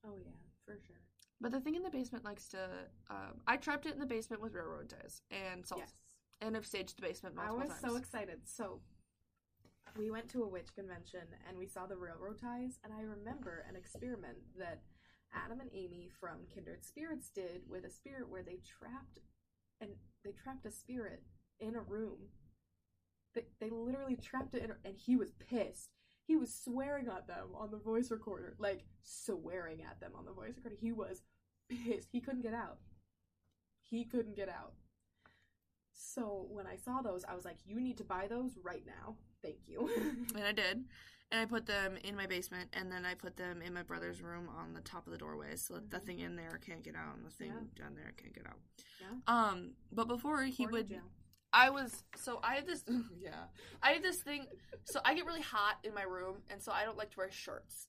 Oh yeah, for sure. But the thing in the basement likes to um, I trapped it in the basement with railroad ties and salt. Yes. And have staged the basement multiple times. I was times. so excited. So we went to a witch convention and we saw the railroad ties and I remember an experiment that Adam and Amy from Kindred Spirits did with a spirit where they trapped and they trapped a spirit in a room. They, they literally trapped it in a, and he was pissed. He was swearing at them on the voice recorder, like swearing at them on the voice recorder. He was pissed. He couldn't get out. He couldn't get out. So when I saw those, I was like, "You need to buy those right now. Thank you." And I did. And I put them in my basement, and then I put them in my brother's room on the top of the doorway, so that the Mhm. thing in there can't get out, and the thing Yeah. down there can't get out. Yeah. Um, but before he Or would. I was so I had this, yeah, I had this thing. So I get really hot in my room, and so I don't like to wear shirts.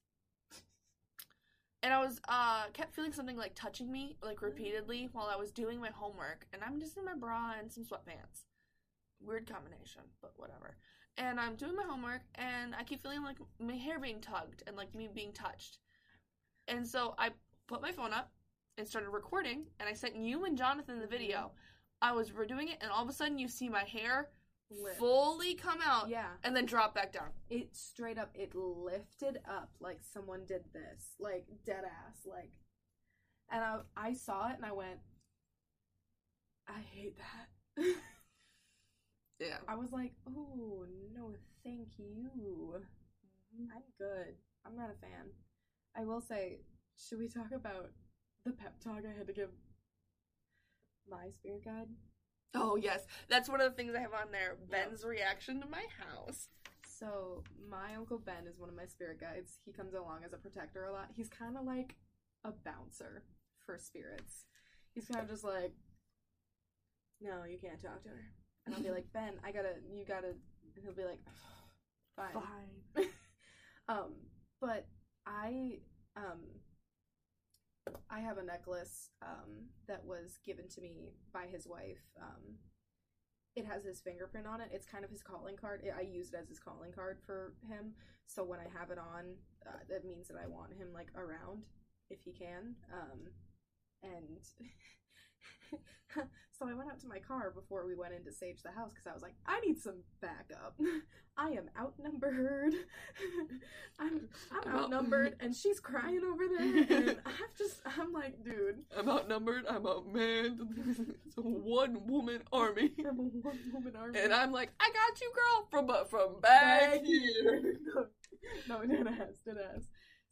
And I was uh kept feeling something like touching me like repeatedly while I was doing my homework, and I'm just in my bra and some sweatpants. Weird combination, but whatever. And I'm doing my homework, and I keep feeling like my hair being tugged and like me being touched. And so I put my phone up and started recording, and I sent you and Jonathan the video. Mm-hmm. I was redoing it, and all of a sudden you see my hair Lift. fully come out Yeah. and then drop back down. it straight up it lifted up like someone did this like dead ass like and i i saw it and i went i hate that Yeah. i was like oh no thank you mm-hmm. i'm good i'm not a fan i will say should we talk about the pep talk i had to give my spirit guide Oh yes, that's one of the things I have on there. Ben's reaction to my house. So my uncle Ben is one of my spirit guides. He comes along as a protector a lot. He's kind of like a bouncer for spirits. He's kind of just like, no, you can't talk to her. And I'll be like, Ben, I gotta, you gotta, and he'll be like, fine. Fine. Um, but I, um, I have a necklace um, that was given to me by his wife. Um, it has his fingerprint on it. It's kind of his calling card. I use it as his calling card for him. So when I have it on, uh, that means that I want him like around if he can. Um, and so I went out to my car before we went in to sage the house because I was like, I need some backup. I am outnumbered. I'm I'm I'm out- outnumbered, and she's crying over there, and I'm just I'm like, dude, I'm outnumbered. I'm outmanned. it's a one woman army, I'm a one woman army. and I'm like, I got you, girl, from but from back Back here. no, dead ass, dead ass.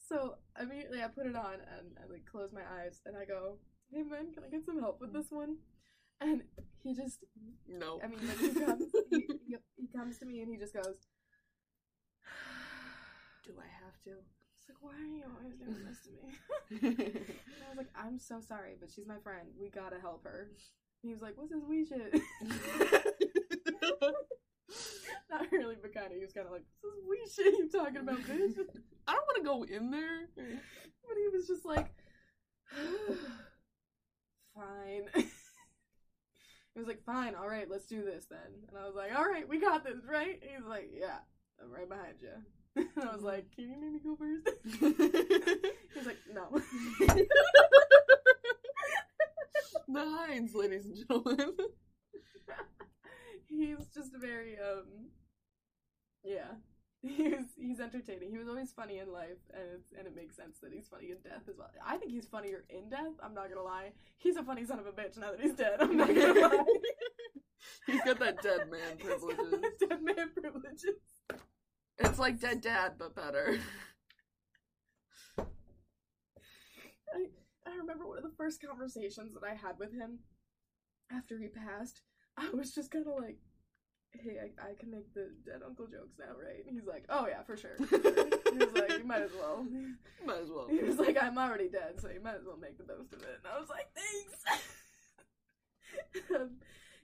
So immediately I put it on and I like close my eyes and I go, "Hey man, can I get some help with this one?" And he just, No. I mean, like, he comes, he, he, he comes to me and he just goes, Do I have to? "It's like, why are you always doing this to me?" And I was like, "I'm so sorry, but she's my friend. We gotta help her." And he was like, "What's this wee shit?" Not really, but kind of. He was kind of like, "What's this wee shit you talking about, bitch?" I don't want to go in there. But he was just like, fine. he was like, fine, all right, let's do this then. And I was like, all right, we got this, right? And he was like, yeah, I'm right behind you. And I was like, can you maybe go first? he was like, no. the Heinz, ladies and gentlemen. he's just very, um, yeah. He's he's entertaining. He was always funny in life, and it's, and it makes sense that he's funny in death as well. I think he's funnier in death. I'm not gonna lie. He's a funny son of a bitch now that he's dead. I'm not gonna lie. He's got that dead man privileges. dead man privileges. It's like dead dad, but better. I, I remember one of the first conversations that I had with him after he passed. I was just kind of like, hey, I, I can make the dead uncle jokes now, right? And he's like, oh yeah, for sure. he was like, you might as well. Might as well. He was like, I'm already dead, so you might as well make the most of it. And I was like, thanks. um,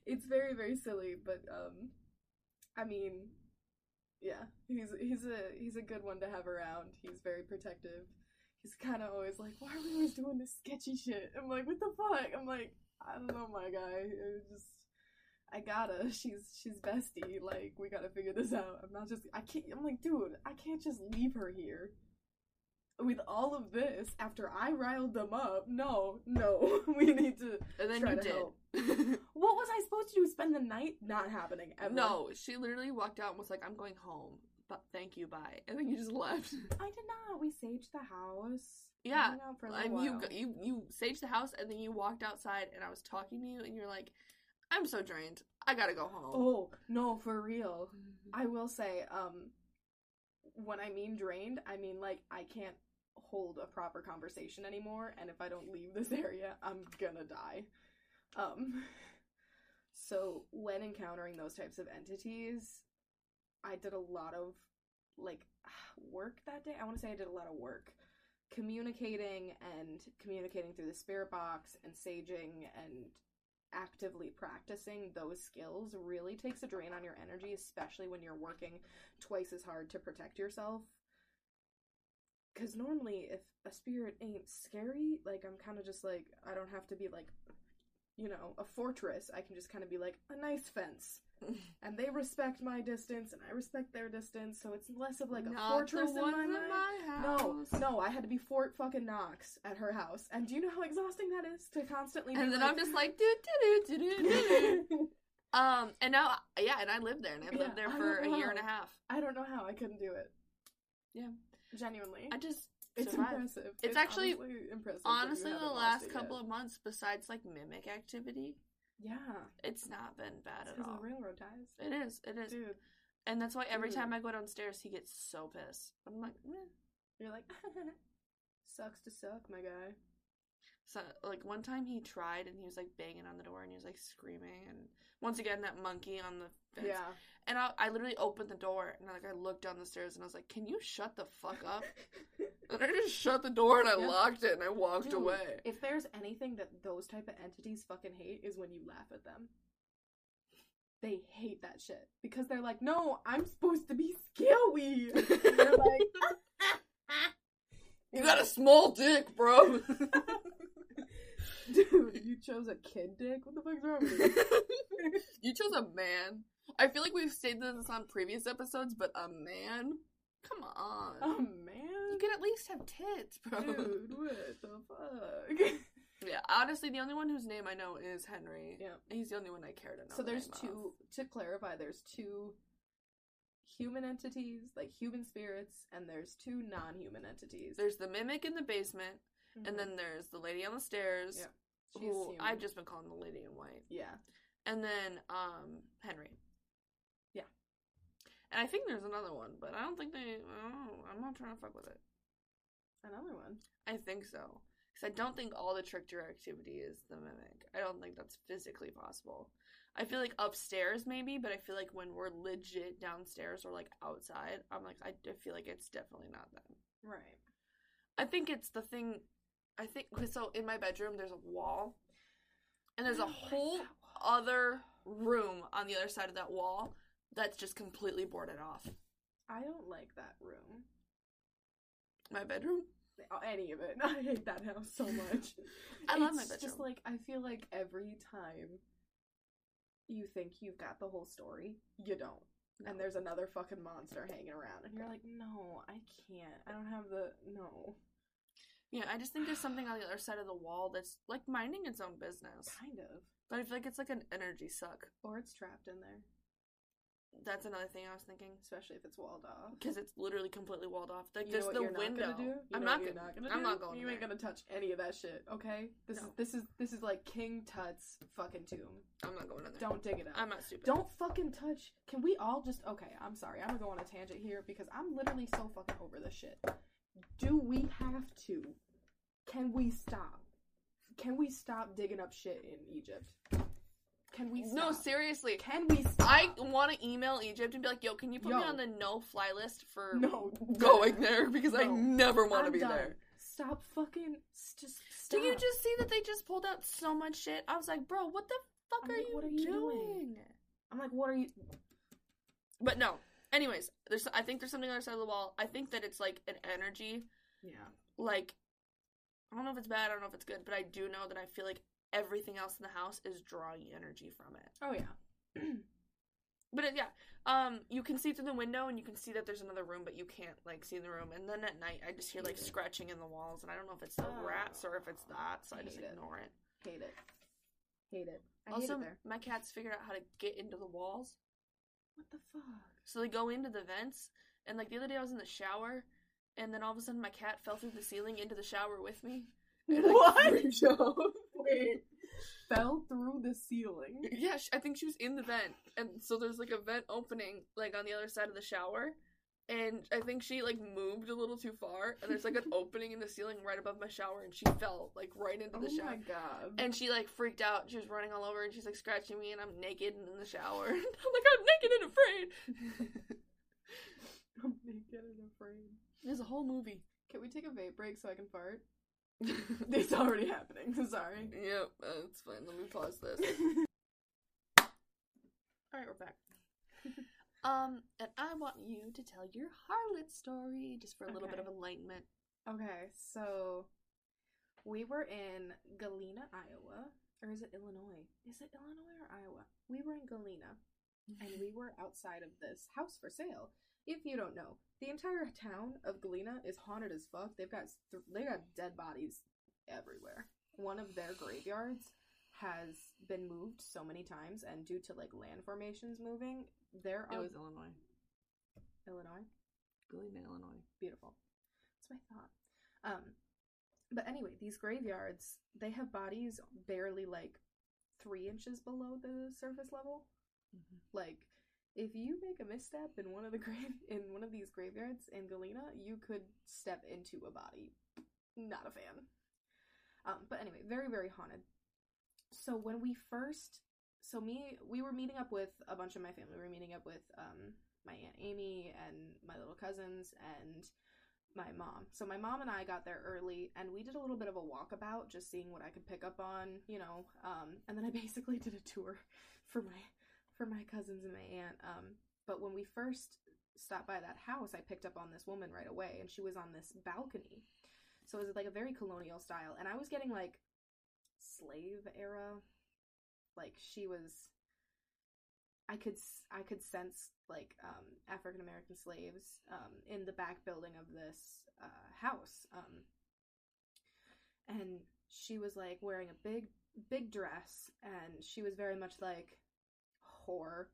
it's very, very silly, but um, I mean, yeah, he's he's a he's a good one to have around. He's very protective. He's kind of always like, why are we always doing this sketchy shit? I'm like, what the fuck? I'm like, I don't know, my guy. It just. I gotta. She's she's bestie. Like we gotta figure this out. I'm not just. I can't. I'm like, dude. I can't just leave her here with all of this after I riled them up. No, no. We need to. And then Try you to did. help. What was I supposed to do? Spend the night? Not happening. Ever. no, she literally walked out and was like, I'm going home. But thank you, bye. And then you just left. I did not. We saged the house. Yeah, hung out for a And you you you saged the house and then you walked outside and I was talking to you and you're like, I'm so drained. I gotta go home. Oh no, for real. I will say, um, when I mean drained, I mean like I can't hold a proper conversation anymore, and if I don't leave this area, I'm gonna die. Um, so when encountering those types of entities, I did a lot of like work that day. I want to say I did a lot of work communicating and communicating through the spirit box and saging and actively practicing those skills really takes a drain on your energy, especially when you're working twice as hard to protect yourself. Because normally, if a spirit ain't scary, like, I'm kind of just like, I don't have to be like, you know, a fortress. I can just kind of be like, a nice fence. And they respect my distance, and I respect their distance, so it's less of like a Not fortress in my in my No, house. no, I had to be Fort fucking Knox at her house. And do you know how exhausting that is to constantly be And then like, I'm just like, do do do do do do. Um, and now, yeah, and I lived there, and I've Yeah, lived there for a year and a half. I don't know how I couldn't do it. Yeah. Genuinely. I just it's survived. impressive. It's actually- honestly impressive. Honestly, the last couple of months, besides like mimic activity, Yeah. it's not been bad at Because all. of railroad ties. It is, it is, Dude, and that's why every Dude. time I go downstairs, he gets so pissed. I'm like, eh. you're like, sucks to suck, my guy. so like one time he tried, and he was like banging on the door, and he was like screaming, and once again that monkey on the Yeah. And I, I literally opened the door, and like I looked down the stairs, and I was like, "Can you shut the fuck up?" And I just shut the door, and I Yeah. locked it, and I walked Dude, away. If there's anything that those type of entities fucking hate is when you laugh at them. They hate that shit because they're like, "No, I'm supposed to be scary." And you're like, You got a small dick, bro. dude, you chose a kid dick. What the fuck's wrong with you? you chose a man. I feel like we've stated this on previous episodes, but a man? Come on. Oh man. you can at least have tits, bro. dude, what the fuck? Yeah, honestly, the only one whose name I know is Henry. Yeah. He's the only one I care to know. So the there's two. To clarify, there's two human entities, like human spirits, and there's two non-human entities. There's the mimic in the basement, Mhm. and then there's the lady on the stairs. Yeah. She's Who human. I've just been calling the lady in white. yeah. And then um Henry. I think there's another one, but I don't think they. Oh, I'm not trying to fuck with it. Another one. I think so. Because I don't think all the trickster activity is the mimic. I don't think that's physically possible. I feel like upstairs maybe, but I feel like when we're legit downstairs or like outside, I'm like, I, I feel like it's definitely not them. Right. I think it's the thing. I think so in my bedroom, there's a wall, and there's a whole other room on the other side of that wall that's just completely boarded off. I don't like that room. My bedroom? Oh, Any of it. I hate that house so much. I love my It's bedroom. Just like I feel like every time you think you've got the whole story, you don't. And there's another fucking monster hanging around, and you're like, no, I can't. I don't have the no. Yeah, I just think there's something on the other side of the wall that's like minding its own business. Kind of. But I feel like it's like an energy suck. Or it's trapped in there, That's another thing I was thinking. especially if it's walled off. Because it's literally completely walled off. Like You there's the you're not window. gonna do? You I'm not gonna. not gonna I'm do? not going You ain't there. gonna touch any of that shit, okay? This No. is this is this is like King Tut's fucking tomb. I'm not going in there. Don't dig it up. I'm not stupid. Don't fucking touch. Can we all just okay? I'm sorry. I'm gonna go on a tangent here because I'm literally so fucking over this shit. Do we have to? Can we stop? Can we stop digging up shit in Egypt? Can we stop? No, seriously. Can we stop? I want to email Egypt and be like, "Yo, can you put me on the no-fly list for No. going there because I never want to be done. there." Stop fucking. Just stop. Did you just see that they just pulled out so much shit? I was like, "Bro, what the fuck are, like, you what are you doing? doing? I'm like, what are you? But no. Anyways, there's I think there's something on the other side of the wall. I think that it's like an energy Yeah. like I don't know if it's bad, I don't know if it's good, but I do know that I feel like everything else in the house is drawing energy from it. Oh yeah. But it, yeah, um, you can see through the window and you can see that there's another room, but you can't like see the room. And then at night, I just hear like it. scratching in the walls, and I don't know if it's the Oh. rats or if it's that, so I just Hate it. ignore it. Hate it. Hate it. I hate also, it there. my cats figured out how to get into the walls, What the fuck? so they go into the vents. And like the other day, I was in the shower, and then all of a sudden, my cat fell through the ceiling into the shower with me. And I What? Fell through the ceiling. Yeah, I think she was in the vent, and so there's like a vent opening like on the other side of the shower, and I think she like moved a little too far, and there's like an opening in the ceiling right above my shower, and she fell like right into the shower. Oh my god. And she like freaked out. She was running all over, and she's like scratching me, and I'm naked and in the shower. I'm like, I'm naked and afraid. I'm naked and afraid. There's a whole movie. Can we take a vape break so I can fart? it's already happening. Sorry. Yep, that's fine. Let me pause this. All right, we're back. um, and I want you to tell your harlot story just for a little bit of enlightenment. Okay, so we were in Galena, Iowa. Or is it Illinois? Is it Illinois or Iowa? We were in Galena and we were outside of this house for sale. If you don't know, the entire town of Galena is haunted as fuck. They've got th- they got dead bodies everywhere. One of their graveyards has been moved so many times, and due to like land formations moving, there It are was Illinois, Illinois. Galena, Illinois. Beautiful. That's my thought. Um, but anyway, these graveyards they have bodies barely like three inches below the surface level. Like, if you make a misstep in one of the grave in one of these graveyards in Galena, you could step into a body. Not a fan. Um, but anyway, very very haunted. So when we first, so me, we were meeting up with a bunch of my family. We were meeting up with um my aunt Amy and my little cousins and my mom. So my mom and I got there early and we did a little bit of a walkabout, just seeing what I could pick up on, you know. Um, and then I basically did a tour for my for my cousins and my aunt. Um, but when we first stopped by that house, I picked up on this woman right away, and she was on this balcony. So it was like a very colonial style, and I was getting like slave era, like she was. I could I could sense like um, African American slaves um, in the back building of this uh, house, um, and she was like wearing a big big dress, and she was very much like whore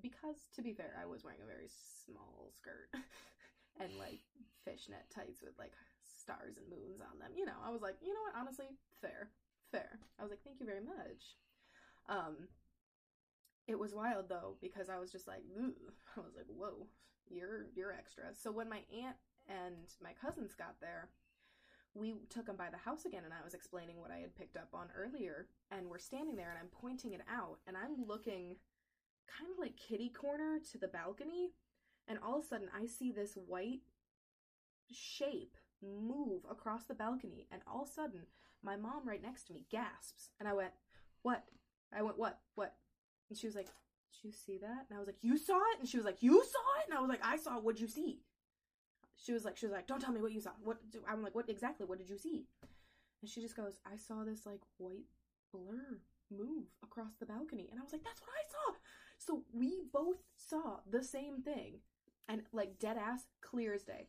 because to be fair, I was wearing a very small skirt and like fishnet tights with like stars and moons on them. You know, I was like, you know what, honestly, fair, fair. I was like, thank you very much. Um, it was wild though because I was just like, Ugh. I was like, whoa, you're you're extra. So when my aunt and my cousins got there, we took them by the house again, and I was explaining what I had picked up on earlier, and we're standing there, and I'm pointing it out, and I'm looking kind of like kitty corner to the balcony, and all of a sudden I see this white shape move across the balcony, and all of a sudden my mom right next to me gasps, and I went, "What?" I went, "What? What?" And she was like, "Did you see that?" And I was like, "You saw it?" And she was like, "You saw it?" And I was like, "I saw. What'd you see?" She was like, "She was like, don't tell me what you saw. What?" do-" I'm like, "What exactly? What did you see?" And she just goes, "I saw this like white blur move across the balcony," and I was like, "That's what I saw." So we both saw the same thing, and like dead ass, clear as day.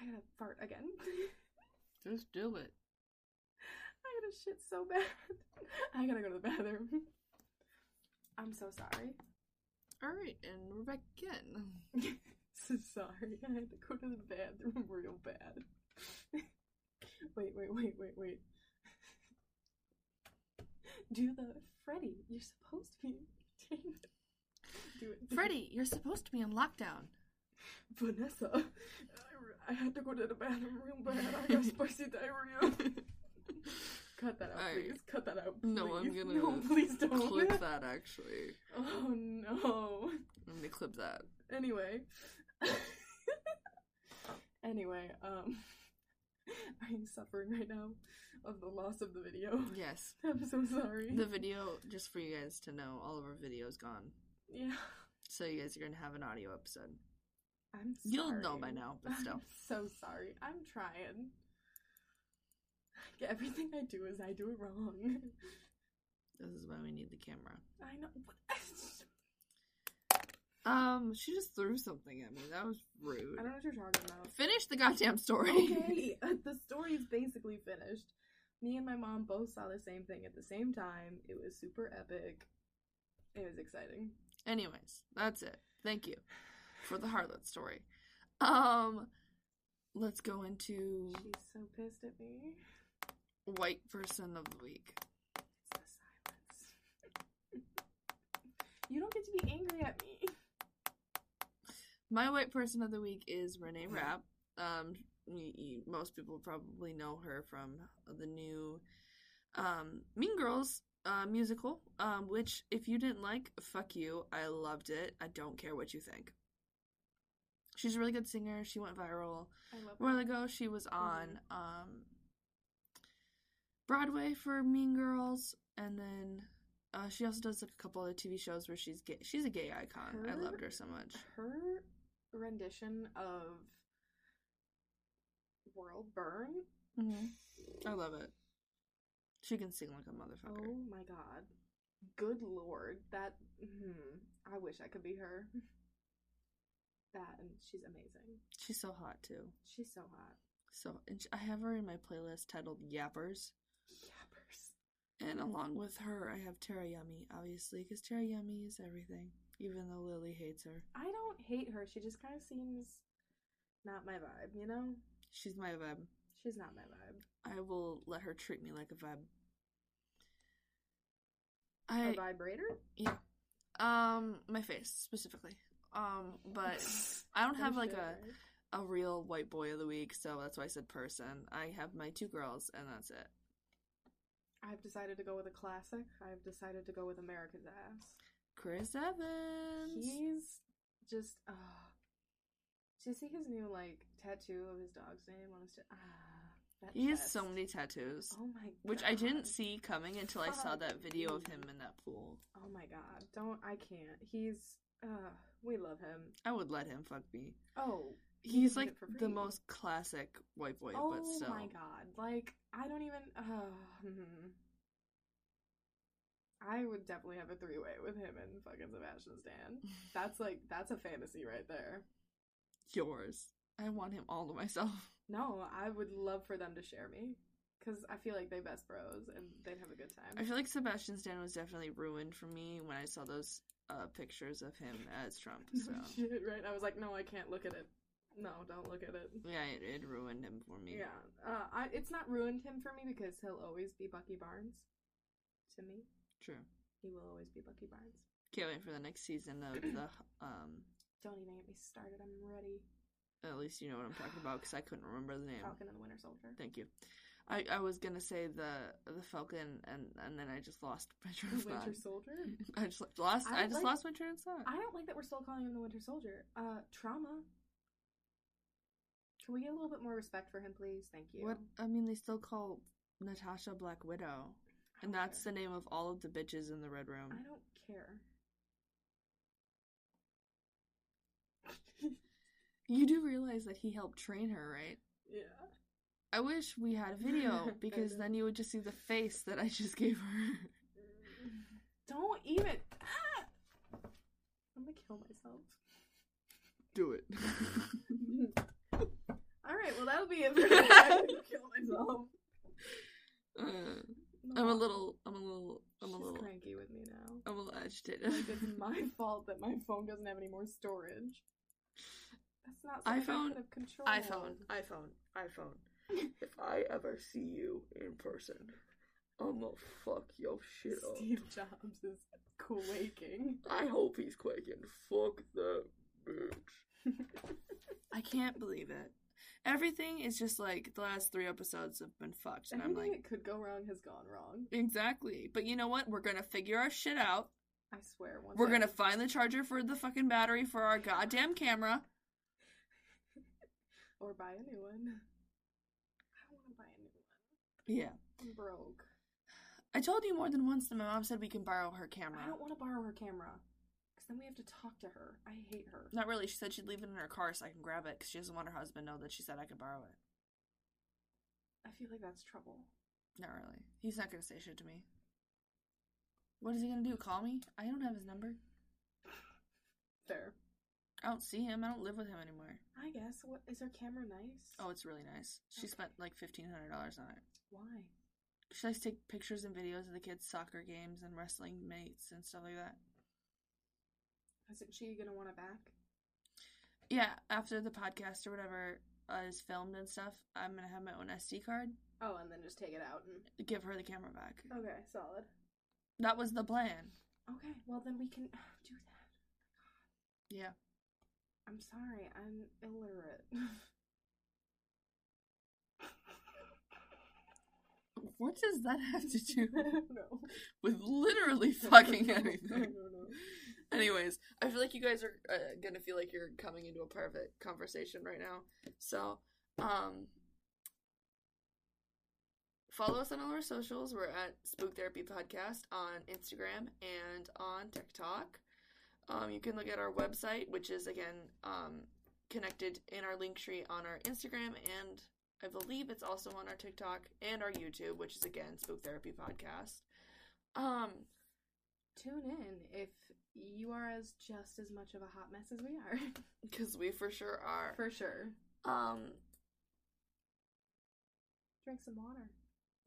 I gotta fart again. Just do it. I gotta shit so bad. I gotta go to the bathroom. I'm so sorry. All right, and we're back again. so sorry. I had to go to the bathroom real bad. wait, wait, wait, wait, wait. Do the Freddy. You're supposed to be entertained. Do it. Freddie, you're supposed to be on lockdown. Vanessa. I, I had to go to the bathroom real bad. I got spicy diarrhea. Cut that out, Alright. please. Cut that out. Please. No, I'm gonna No, please don't. Clip that actually. Oh no. I'm gonna clip that. Anyway. anyway, um are you suffering right now of the loss of the video? Yes. I'm so sorry. The video, just for you guys to know, all of our video's gone. Yeah. So you guys are gonna have an audio episode. I'm sorry. You'll know by now, but still. I'm so sorry. I'm trying. Everything I do is I do it wrong. This is why we need the camera. I know. Um, she just threw something at me. That was rude. I don't know what you're talking about. Finish the goddamn story. Okay, the story is basically finished. Me and my mom both saw the same thing at the same time. It was super epic. It was exciting. Anyways, that's it. Thank you for the harlot story. Um, let's go into She's so pissed at me. white person of the week. It's the silence. you don't get to be angry at me. My white person of the week is Renee Rapp. Um, y- y- most people probably know her from the new um, Mean Girls uh, musical. Um, which, if you didn't like, fuck you. I loved it. I don't care what you think. She's a really good singer. She went viral. I love A while ago, she was on um, Broadway for Mean Girls, and then uh, she also does like a couple of TV shows where she's gay. She's a gay icon. I loved her so much. her rendition of World Burn. Mm-hmm. I love it. She can sing like a motherfucker. Oh my god. Good lord. That hmm, I wish I could be her. That and she's amazing. She's so hot too. She's so hot. So and I have her in my playlist titled Yappers, Yappers. and along with her, I have Tara Yummy, obviously, because Tara Yummy is everything. Even though Lily hates her, I don't hate her. She just kind of seems not my vibe, you know? she's my vibe. She's not my vibe. I will let her treat me like a vibe. A I vibrator? Yeah. Um my face specifically. Um, but I don't have like a a real white boy of the week, so that's why I said person. I have my two girls, and that's it. I've decided to go with a classic. I've decided to go with America's Ass. Chris Evans. He's just uh Did you see his new like tattoo of his dog's name on his t- ah that He has so many tattoos, Oh my god. which I didn't see coming until I saw that video of him in that pool. Oh my god. Don't I can't. He's uh we love him. I would let him fuck me. Oh. He's did like the most classic white boy, oh but still. my god. Like I don't even uh hmm. I would definitely have a three way with him and fucking Sebastian Stan. That's like that's a fantasy right there. Yours. I want him all to myself. No, I would love for them to share me. Cause I feel like they best bros and they'd have a good time. I feel like Sebastian Stan was definitely ruined for me when I saw those uh, pictures of him as Trump. So Shit, right? I was like, no, I can't look at it. No, don't look at it. yeah, it, it ruined him for me. Yeah, uh, I, it's not ruined him for me because he'll always be Bucky Barnes. To me, True. he will always be Bucky Barnes. Can't wait for the next season of the. Um, Don't even get me started. I'm ready. At least you know what I'm talking about because I couldn't remember the name. Falcon and the Winter Soldier. Thank you. I, I was gonna say the the Falcon and and then I just lost my train of thought. Winter Soldier. I just lost. I I, just like- lost my train of thought. I don't like that we're still calling him the Winter Soldier. Uh, trauma. Can we get a little bit more respect for him, please? Thank you. What I mean, they still call Natasha Black Widow, and that's care. the name of all of the bitches in the Red Room. I don't care. You do realize that he helped train her, right? Yeah. I wish we had a video because then you would just see the face that I just gave her. Don't even. Ah! I'm gonna kill myself. Do it. All right, well that'll be it for today. I'm gonna kill myself. Uh, I'm a little. I'm a little. I'm a little. cranky with me now. I'm a little agitated. Like it's my fault that my phone doesn't have any more storage. That's not iPhone, have controlled. iPhone, iPhone, iPhone. if I ever see you in person, I'm gonna fuck your shit up. Steve Jobs is quaking. I hope he's quaking. Fuck that bitch. I can't believe it. Everything is just like the last three episodes have been fucked, and I'm Everything like, that could go wrong has gone wrong. exactly. But you know what? We're gonna figure our shit out. I swear. Once We're gonna find the charger for the fucking battery for our goddamn camera. Or buy a new one. I don't want to buy a new one. Yeah. I'm broke. I told you more than once that my mom said we can borrow her camera. I don't want to borrow her camera because then we have to talk to her. I hate her. Not really. She said she'd leave it in her car so I can grab it because she doesn't want her husband to know that she said I could borrow it. I feel like that's trouble. Not really. He's not gonna say shit to me. What is he gonna do? Call me? I don't have his number. Fair. I don't see him. I don't live with him anymore. I guess. What is her camera nice? Oh, it's really nice. She Okay. spent like fifteen hundred dollars on it. why? She likes to take pictures and videos of the kids' soccer games and wrestling mates and stuff like that. Isn't she gonna want it back? Yeah, after the podcast or whatever uh, is filmed and stuff, I'm gonna have my own SD card. Oh, and then just take it out and. Give her the camera back. Okay, solid. That was the plan. Okay, well then we can do that. Yeah. I'm sorry, I'm illiterate. What does that have to do I don't know. with literally fucking I anything? don't know. Anyways, I feel like you guys are uh, gonna feel like you're coming into a private conversation right now. So, um, follow us on all our socials. We're at Spook Therapy Podcast on Instagram and on TikTok. Um, you can look at our website, which is again um, connected in our link tree on our Instagram, and I believe it's also on our TikTok and our YouTube, which is again Spook Therapy Podcast. Um, Tune in if you are as just as much of a hot mess as we are. because we for sure are. For sure. Um, Drink some water.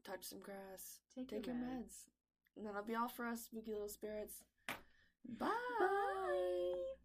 touch some grass, Take, take your meds. And that'll be all for us, spooky little spirits. Bye. Bye.